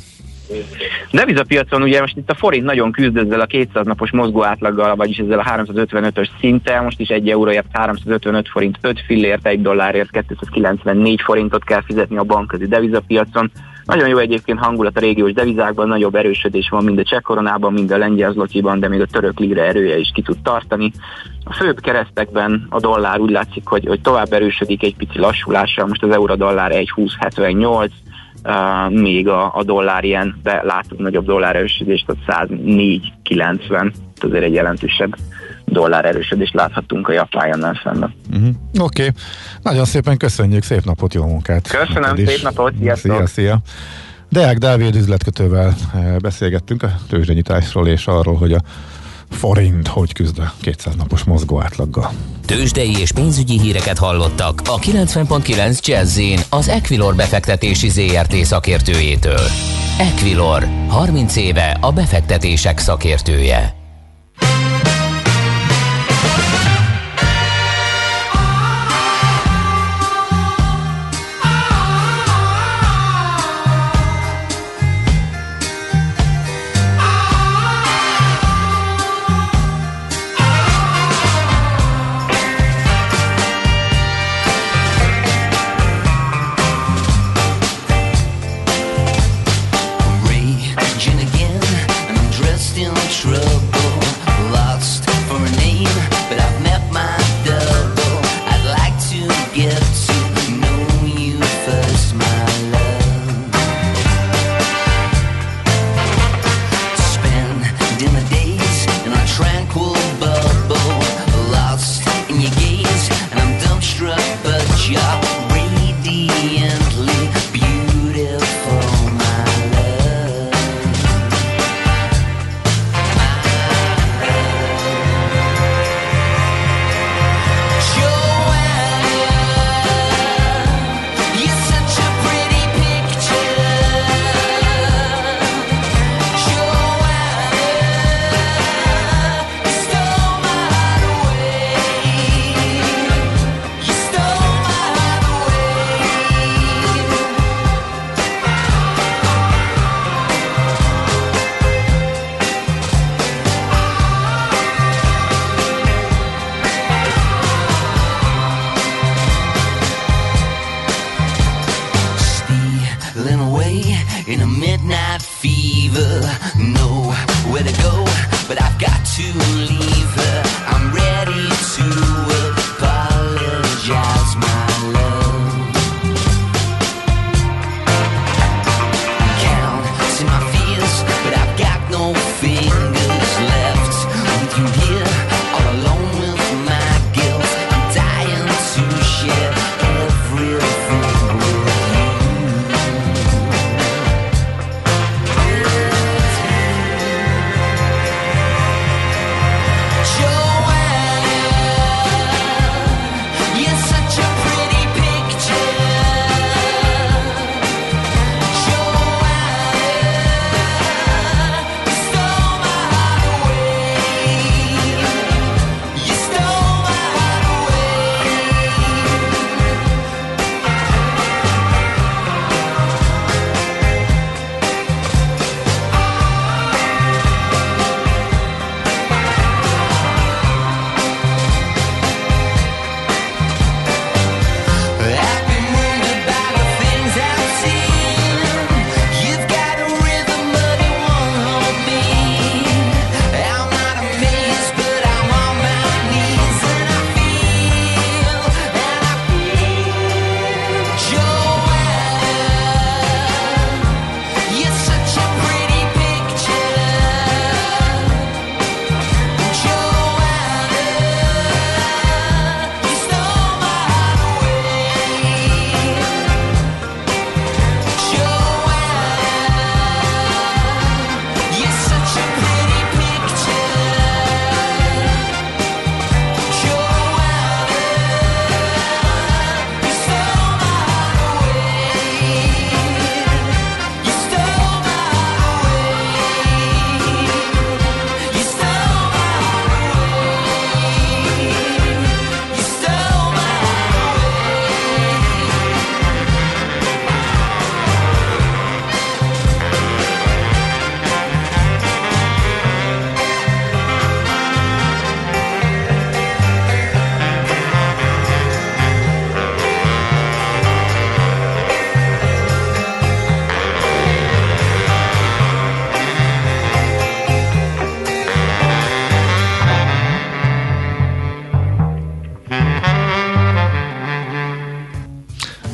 Devizapiacon ugye most itt a forint nagyon küzd ezzel a 200 napos mozgó átlaggal, vagyis ezzel a 355-ös szinttel, most is egy euróért 355 forint 5 fillért, egy dollárért 294 forintot kell fizetni a bankközi devizapiacon. Nagyon jó egyébként hangulat a régiós devizákban, nagyobb erősödés van mind a cseh koronában, mind a lengyel de még a török lira erője is ki tud tartani. A főbb keresztekben a dollár úgy látszik, hogy, hogy tovább erősödik egy pici lassulással, most az euró dollár 1,2078, uh, még a, a dollár ilyen, de látunk nagyobb dollár erősödést, tehát 104,90, azért egy jelentősebb dollár erősödést láthatunk a japán szemben. Uh-huh. Oké, okay. nagyon szépen köszönjük, szép napot, jó munkát! Köszönöm, szép napot, sziasztok! Szia, szia! Deák Dávid üzletkötővel eh, beszélgettünk a tőzsdenyításról és arról, hogy a forint hogy küzd a 200 napos mozgó átlaggal. Tőzsdei és pénzügyi híreket hallottak a 90.9 jazz az Equilor befektetési ZRT szakértőjétől. Equilor, 30 éve a befektetések szakértője. Thank you.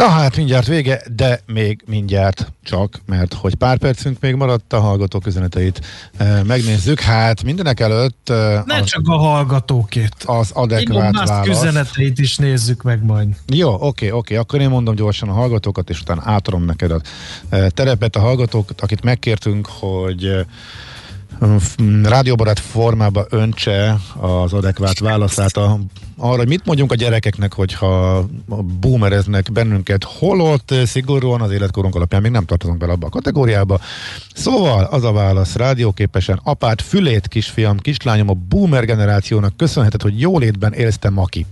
Na hát mindjárt vége, de még mindjárt csak, mert hogy pár percünk még maradt a hallgatók üzeneteit e, megnézzük. Hát mindenek előtt... E, Ne az, csak a hallgatókét. Az adekvát Musk üzeneteit is nézzük meg majd. Jó, oké, oké, akkor én mondom gyorsan a hallgatókat, és utána átadom neked a terepet a hallgatókat, akit megkértünk, hogy rádióbarát formába öntse az adekvát válaszát a, arra, hogy mit mondjunk a gyerekeknek, hogyha boomereznek bennünket, holott szigorúan az életkorunk alapján még nem tartozunk bele abba a kategóriába. Szóval az a válasz rádióképesen, apát, fülét, kisfiam, kislányom, a boomer generációnak köszönheted, hogy jólétben élsz te, Maki.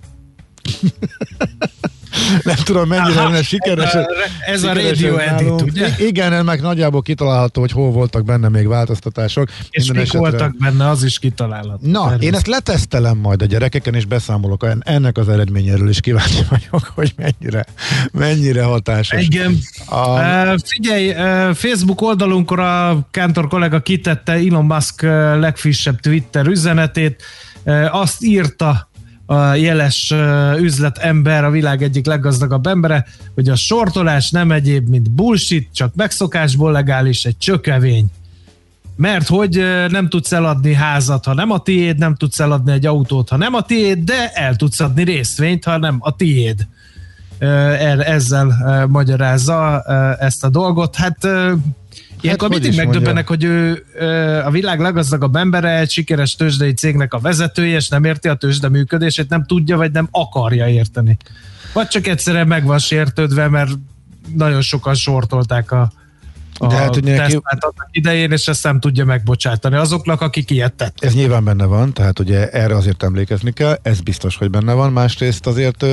nem tudom mennyire lenne sikeres. Ez a, ez a radio edit, ugye? Igen, ennek nagyjából kitalálható, hogy hol voltak benne még változtatások. És mik esetre... voltak benne, az is kitalálható. Na, Természet. én ezt letesztelem majd a gyerekeken, és beszámolok ennek az eredményéről is kíváncsi vagyok, hogy mennyire, mennyire hatásos. Igen. A... Uh, figyelj, uh, Facebook oldalunkon a Kántor kollega kitette Elon Musk legfrissebb Twitter üzenetét, uh, azt írta a jeles üzletember, a világ egyik leggazdagabb embere, hogy a sortolás nem egyéb, mint bullshit, csak megszokásból legális, egy csökevény. Mert hogy nem tudsz eladni házat, ha nem a tiéd, nem tudsz eladni egy autót, ha nem a tiéd, de el tudsz adni részvényt, ha nem a tiéd. Ezzel magyarázza ezt a dolgot. Hát Ilyenkor hát, mindig megdöbbenek, hogy ő a világ leggazdagabb embere, egy sikeres tőzsdei cégnek a vezetője, és nem érti a tőzsde működését, nem tudja, vagy nem akarja érteni. Vagy csak egyszerűen meg van sértődve, mert nagyon sokan sortolták a, a De hát, ugye neki... idején, és ezt nem tudja megbocsátani azoknak, akik ilyet tettek. Ez nyilván benne van, tehát ugye erre azért emlékezni kell, ez biztos, hogy benne van, másrészt azért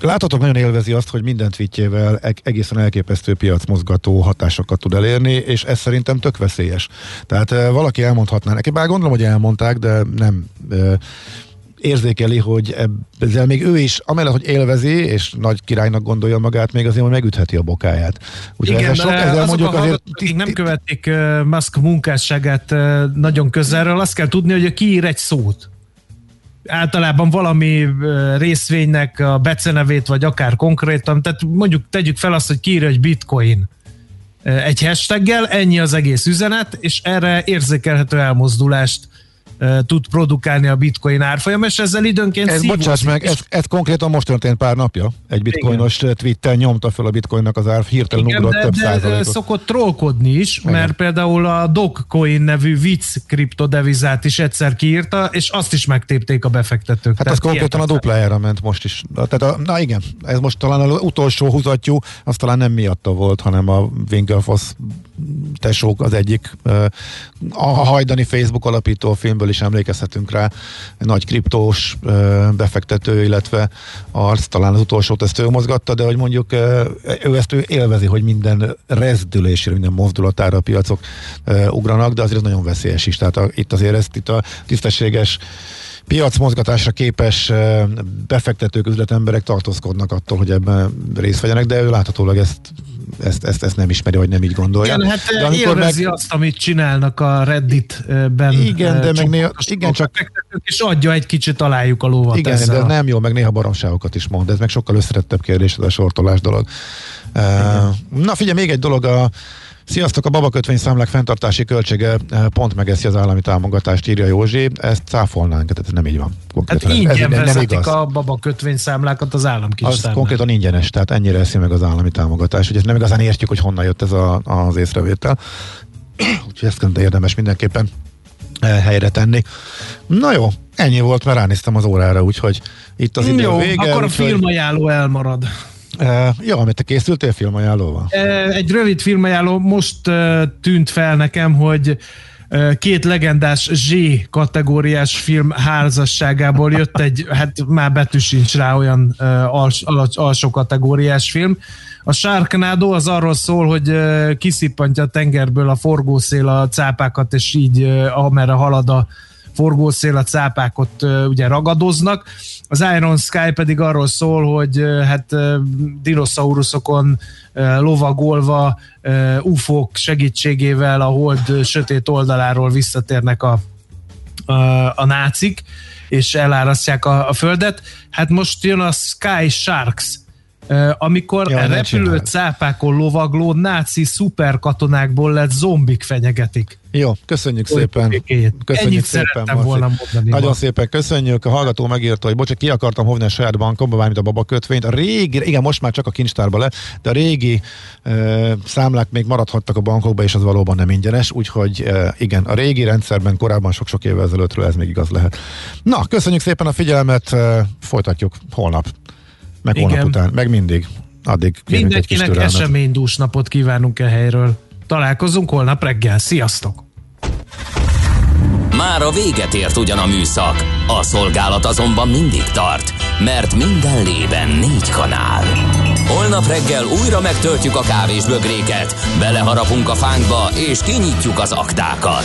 Láthatok, nagyon élvezi azt, hogy minden tweetjével egészen elképesztő piacmozgató hatásokat tud elérni, és ez szerintem tök veszélyes. Tehát valaki elmondhatná neki, bár gondolom, hogy elmondták, de nem érzékeli, hogy ezzel még ő is, amellett, hogy élvezi, és nagy királynak gondolja magát, még azért megütheti a bokáját. Úgyhogy Igen, sok, ezzel mondjuk a azért... akik nem követik Musk munkásságát nagyon közelről, azt kell tudni, hogy kiír egy szót általában valami részvénynek a becenevét, vagy akár konkrétan, tehát mondjuk tegyük fel azt, hogy kiírja, hogy bitcoin. Egy hashtaggel, ennyi az egész üzenet, és erre érzékelhető elmozdulást tud produkálni a bitcoin árfolyam, és ezzel időnként ez, bocsáss meg, ez, ez konkrétan most történt pár napja. Egy bitcoinos Igen. tweettel nyomta fel a bitcoinnak az ár, hirtelen Igen, ugrott de, több de százalékot. szokott trollkodni is, Igen. mert például a Dogecoin nevű vicc kriptodevizát is egyszer kiírta, és azt is megtépték a befektetők. Hát ez konkrétan a duplájára ment most is. Tehát a, na igen, ez most talán az utolsó húzatjú, az talán nem miatta volt, hanem a Winklefoss tesók az egyik a hajdani Facebook alapító filmből is emlékezhetünk rá, nagy kriptós befektető, illetve arc, talán az utolsót ezt ő mozgatta, de hogy mondjuk ő ezt ő élvezi, hogy minden rezdülésére, minden mozdulatára a piacok ugranak, de azért ez nagyon veszélyes is. Tehát a, itt azért ezt itt a tisztességes piacmozgatásra képes befektetők, üzletemberek tartózkodnak attól, hogy ebben részt vegyenek, de ő láthatólag ezt ezt, ezt, ezt nem ismeri, vagy nem így gondolja. Igen, hát de amikor élvezi meg... azt, amit csinálnak a Reddit-ben. Igen, de meg néha, igen, csak... És adja egy kicsit, találjuk a lóvat Igen, ezzel. de ez nem jó, meg néha baromságokat is mond. Ez meg sokkal összetettebb kérdés, ez a sortolás dolog. Igen. Na figyelj, még egy dolog a Sziasztok, a babakötvény számlák fenntartási költsége eh, pont megeszi az állami támogatást, írja Józsi. Ezt cáfolnánk, tehát ez nem így van. Konkrétan. Hát ingyen ez, nem igaz. a babakötvény számlákat az állam kis Az konkrétan ingyenes, tehát ennyire eszi meg az állami támogatás. Ugye nem igazán értjük, hogy honnan jött ez a, az észrevétel. Úgyhogy ezt érdemes mindenképpen eh, helyre tenni. Na jó, ennyi volt, mert ránéztem az órára, úgyhogy itt az idő jó, vége. akkor a filmajánló elmarad. Uh, jó, amit te készültél filmajánlóval? Uh, egy rövid filmajánló most uh, tűnt fel nekem, hogy két legendás Z kategóriás film házasságából jött egy, hát már betű sincs rá olyan als, als, alsó kategóriás film. A Sharknado az arról szól, hogy kiszippantja a tengerből a forgószél a cápákat, és így amerre halad a forgószél, a cápák ugye ragadoznak. Az Iron Sky pedig arról szól, hogy hát dinoszauruszokon lovagolva ufók segítségével a hold sötét oldaláról visszatérnek a, a, a nácik, és elárasztják a, a földet. Hát most jön a Sky Sharks amikor ne repülő cápákon lovagló náci szuperkatonákból lett zombik fenyegetik. Jó, köszönjük szépen. Köszönjük Ennyit szépen, volna mondani. Nagyon ma. szépen köszönjük. A hallgató megírta, hogy bocs, ki akartam hovni a saját bankomba, mármint a babakötvényt. A régi, igen, most már csak a kincstárba le, de a régi e, számlák még maradhattak a bankokba, és az valóban nem ingyenes, úgyhogy e, igen, a régi rendszerben korábban sok-sok évvel ezelőttről ez még igaz lehet. Na, köszönjük szépen a figyelmet, e, folytatjuk holnap, meg Igen. holnap után, meg mindig. Addig kérünk egy kis Mindenkinek eseménydús napot kívánunk e helyről. Találkozunk holnap reggel. Sziasztok! Már a véget ért ugyan a műszak, a szolgálat azonban mindig tart, mert minden lében négy kanál. Holnap reggel újra megtöltjük a kávés bögréket, beleharapunk a fánkba és kinyitjuk az aktákat.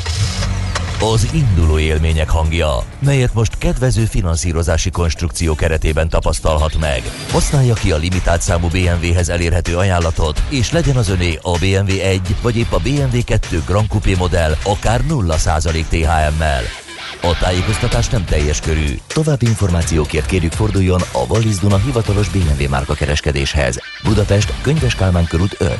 Az induló élmények hangja, melyet most kedvező finanszírozási konstrukció keretében tapasztalhat meg. Használja ki a limitált számú BMW-hez elérhető ajánlatot, és legyen az öné a BMW 1 vagy épp a BMW 2 Grand Coupé modell akár 0% THM-mel. A tájékoztatás nem teljes körű. További információkért kérjük forduljon a Wallis Duna hivatalos BMW márka kereskedéshez. Budapest, Könyves Kálmán körút 5.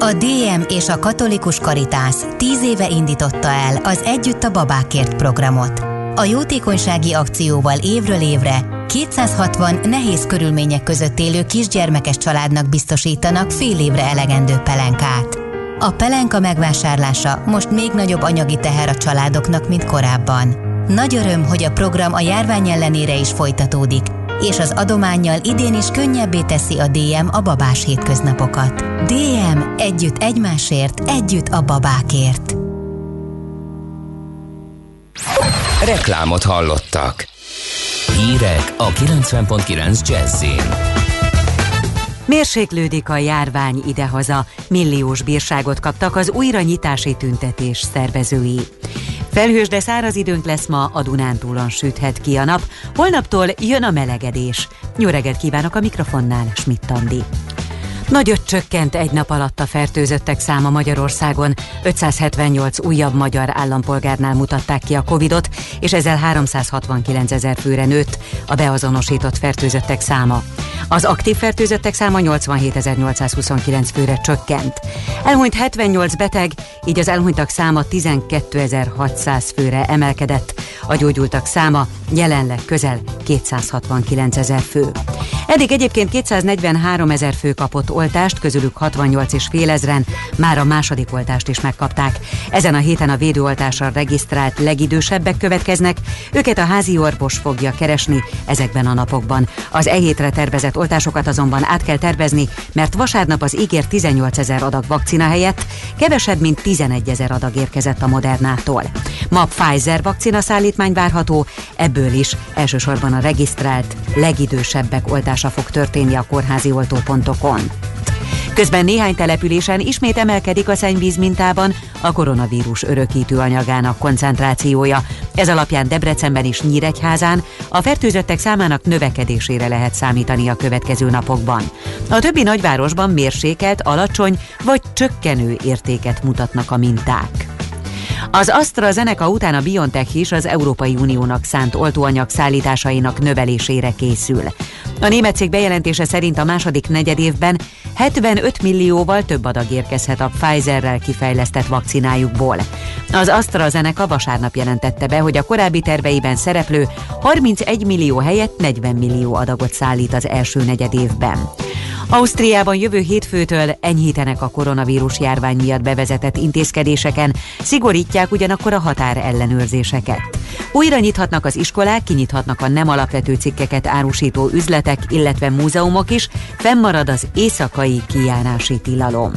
A DM és a Katolikus Karitász tíz éve indította el az Együtt a babákért programot. A jótékonysági akcióval évről évre 260 nehéz körülmények között élő kisgyermekes családnak biztosítanak fél évre elegendő pelenkát. A pelenka megvásárlása most még nagyobb anyagi teher a családoknak, mint korábban. Nagy öröm, hogy a program a járvány ellenére is folytatódik, és az adományjal idén is könnyebbé teszi a DM a babás hétköznapokat. DM együtt egymásért, együtt a babákért. Reklámot hallottak. Hírek a 90.9 Jazzin. Mérséklődik a járvány idehaza, milliós bírságot kaptak az újranyitási tüntetés szervezői. Felhős, de száraz időnk lesz ma, a Dunántúlon süthet ki a nap, holnaptól jön a melegedés. Jó reggelt kívánok a mikrofonnál, Schmidt Andi. Nagyot csökkent egy nap alatt a fertőzöttek száma Magyarországon. 578 újabb magyar állampolgárnál mutatták ki a Covidot, és ezzel 369 ezer főre nőtt a beazonosított fertőzöttek száma. Az aktív fertőzöttek száma 87.829 főre csökkent. Elhunyt 78 beteg, így az elhunytak száma 12.600 főre emelkedett. A gyógyultak száma jelenleg közel 269 ezer fő. Eddig egyébként 243 ezer fő kapott oltást, közülük 68 és fél ezren már a második oltást is megkapták. Ezen a héten a védőoltásra regisztrált legidősebbek következnek, őket a házi orvos fogja keresni ezekben a napokban. Az e hétre tervezett oltásokat azonban át kell tervezni, mert vasárnap az ígért 18 ezer adag vakcina helyett kevesebb, mint 11 ezer adag érkezett a Modernától. Ma Pfizer vakcina szállítmány várható, ebből is elsősorban a regisztrált legidősebbek oltása fog történni a kórházi oltópontokon. Közben néhány településen ismét emelkedik a szennyvíz mintában a koronavírus örökítő anyagának koncentrációja. Ez alapján Debrecenben és Nyíregyházán a fertőzöttek számának növekedésére lehet számítani a következő napokban. A többi nagyvárosban mérsékelt, alacsony vagy csökkenő értéket mutatnak a minták. Az AstraZeneca után a BioNTech is az Európai Uniónak szánt oltóanyag szállításainak növelésére készül. A német cég bejelentése szerint a második negyedévben 75 millióval több adag érkezhet a Pfizerrel kifejlesztett vakcinájukból. Az AstraZeneca vasárnap jelentette be, hogy a korábbi terveiben szereplő 31 millió helyett 40 millió adagot szállít az első negyedévben. Ausztriában jövő hétfőtől enyhítenek a koronavírus járvány miatt bevezetett intézkedéseken, szigorítják ugyanakkor a határ ellenőrzéseket. Újra nyithatnak az iskolák, kinyithatnak a nem alapvető cikkeket árusító üzletek, illetve múzeumok is, fennmarad az éjszakai kijárási tilalom.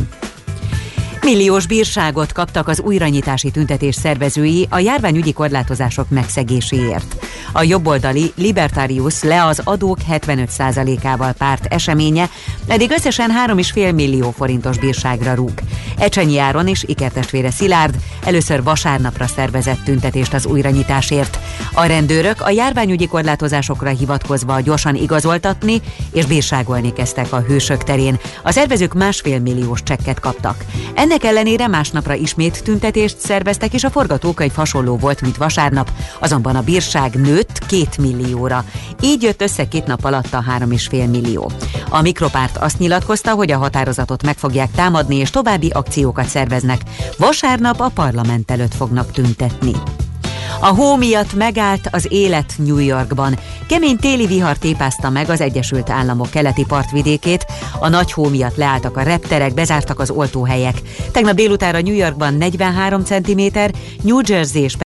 Milliós bírságot kaptak az újranyitási tüntetés szervezői a járványügyi korlátozások megszegéséért. A jobboldali Libertarius le az adók 75%-ával párt eseménye, eddig összesen 3,5 millió forintos bírságra rúg. Ecsenyi Áron és ikertestvére Szilárd először vasárnapra szervezett tüntetést az újranyitásért. A rendőrök a járványügyi korlátozásokra hivatkozva gyorsan igazoltatni és bírságolni kezdtek a hősök terén. A szervezők másfél milliós csekket kaptak. Ennek ellenére másnapra ismét tüntetést szerveztek, és a forgatókönyv hasonló volt, mint vasárnap, azonban a bírság nőtt két millióra. Így jött össze két nap alatt a három és fél millió. A Mikropárt azt nyilatkozta, hogy a határozatot meg fogják támadni, és további akciókat szerveznek. Vasárnap a parlament előtt fognak tüntetni. A hó miatt megállt az élet New Yorkban. Kemény téli vihar tépázta meg az Egyesült Államok keleti partvidékét, a nagy hó miatt leálltak a repterek, bezártak az oltóhelyek. Tegnap délutára New Yorkban 43 cm, New Jersey és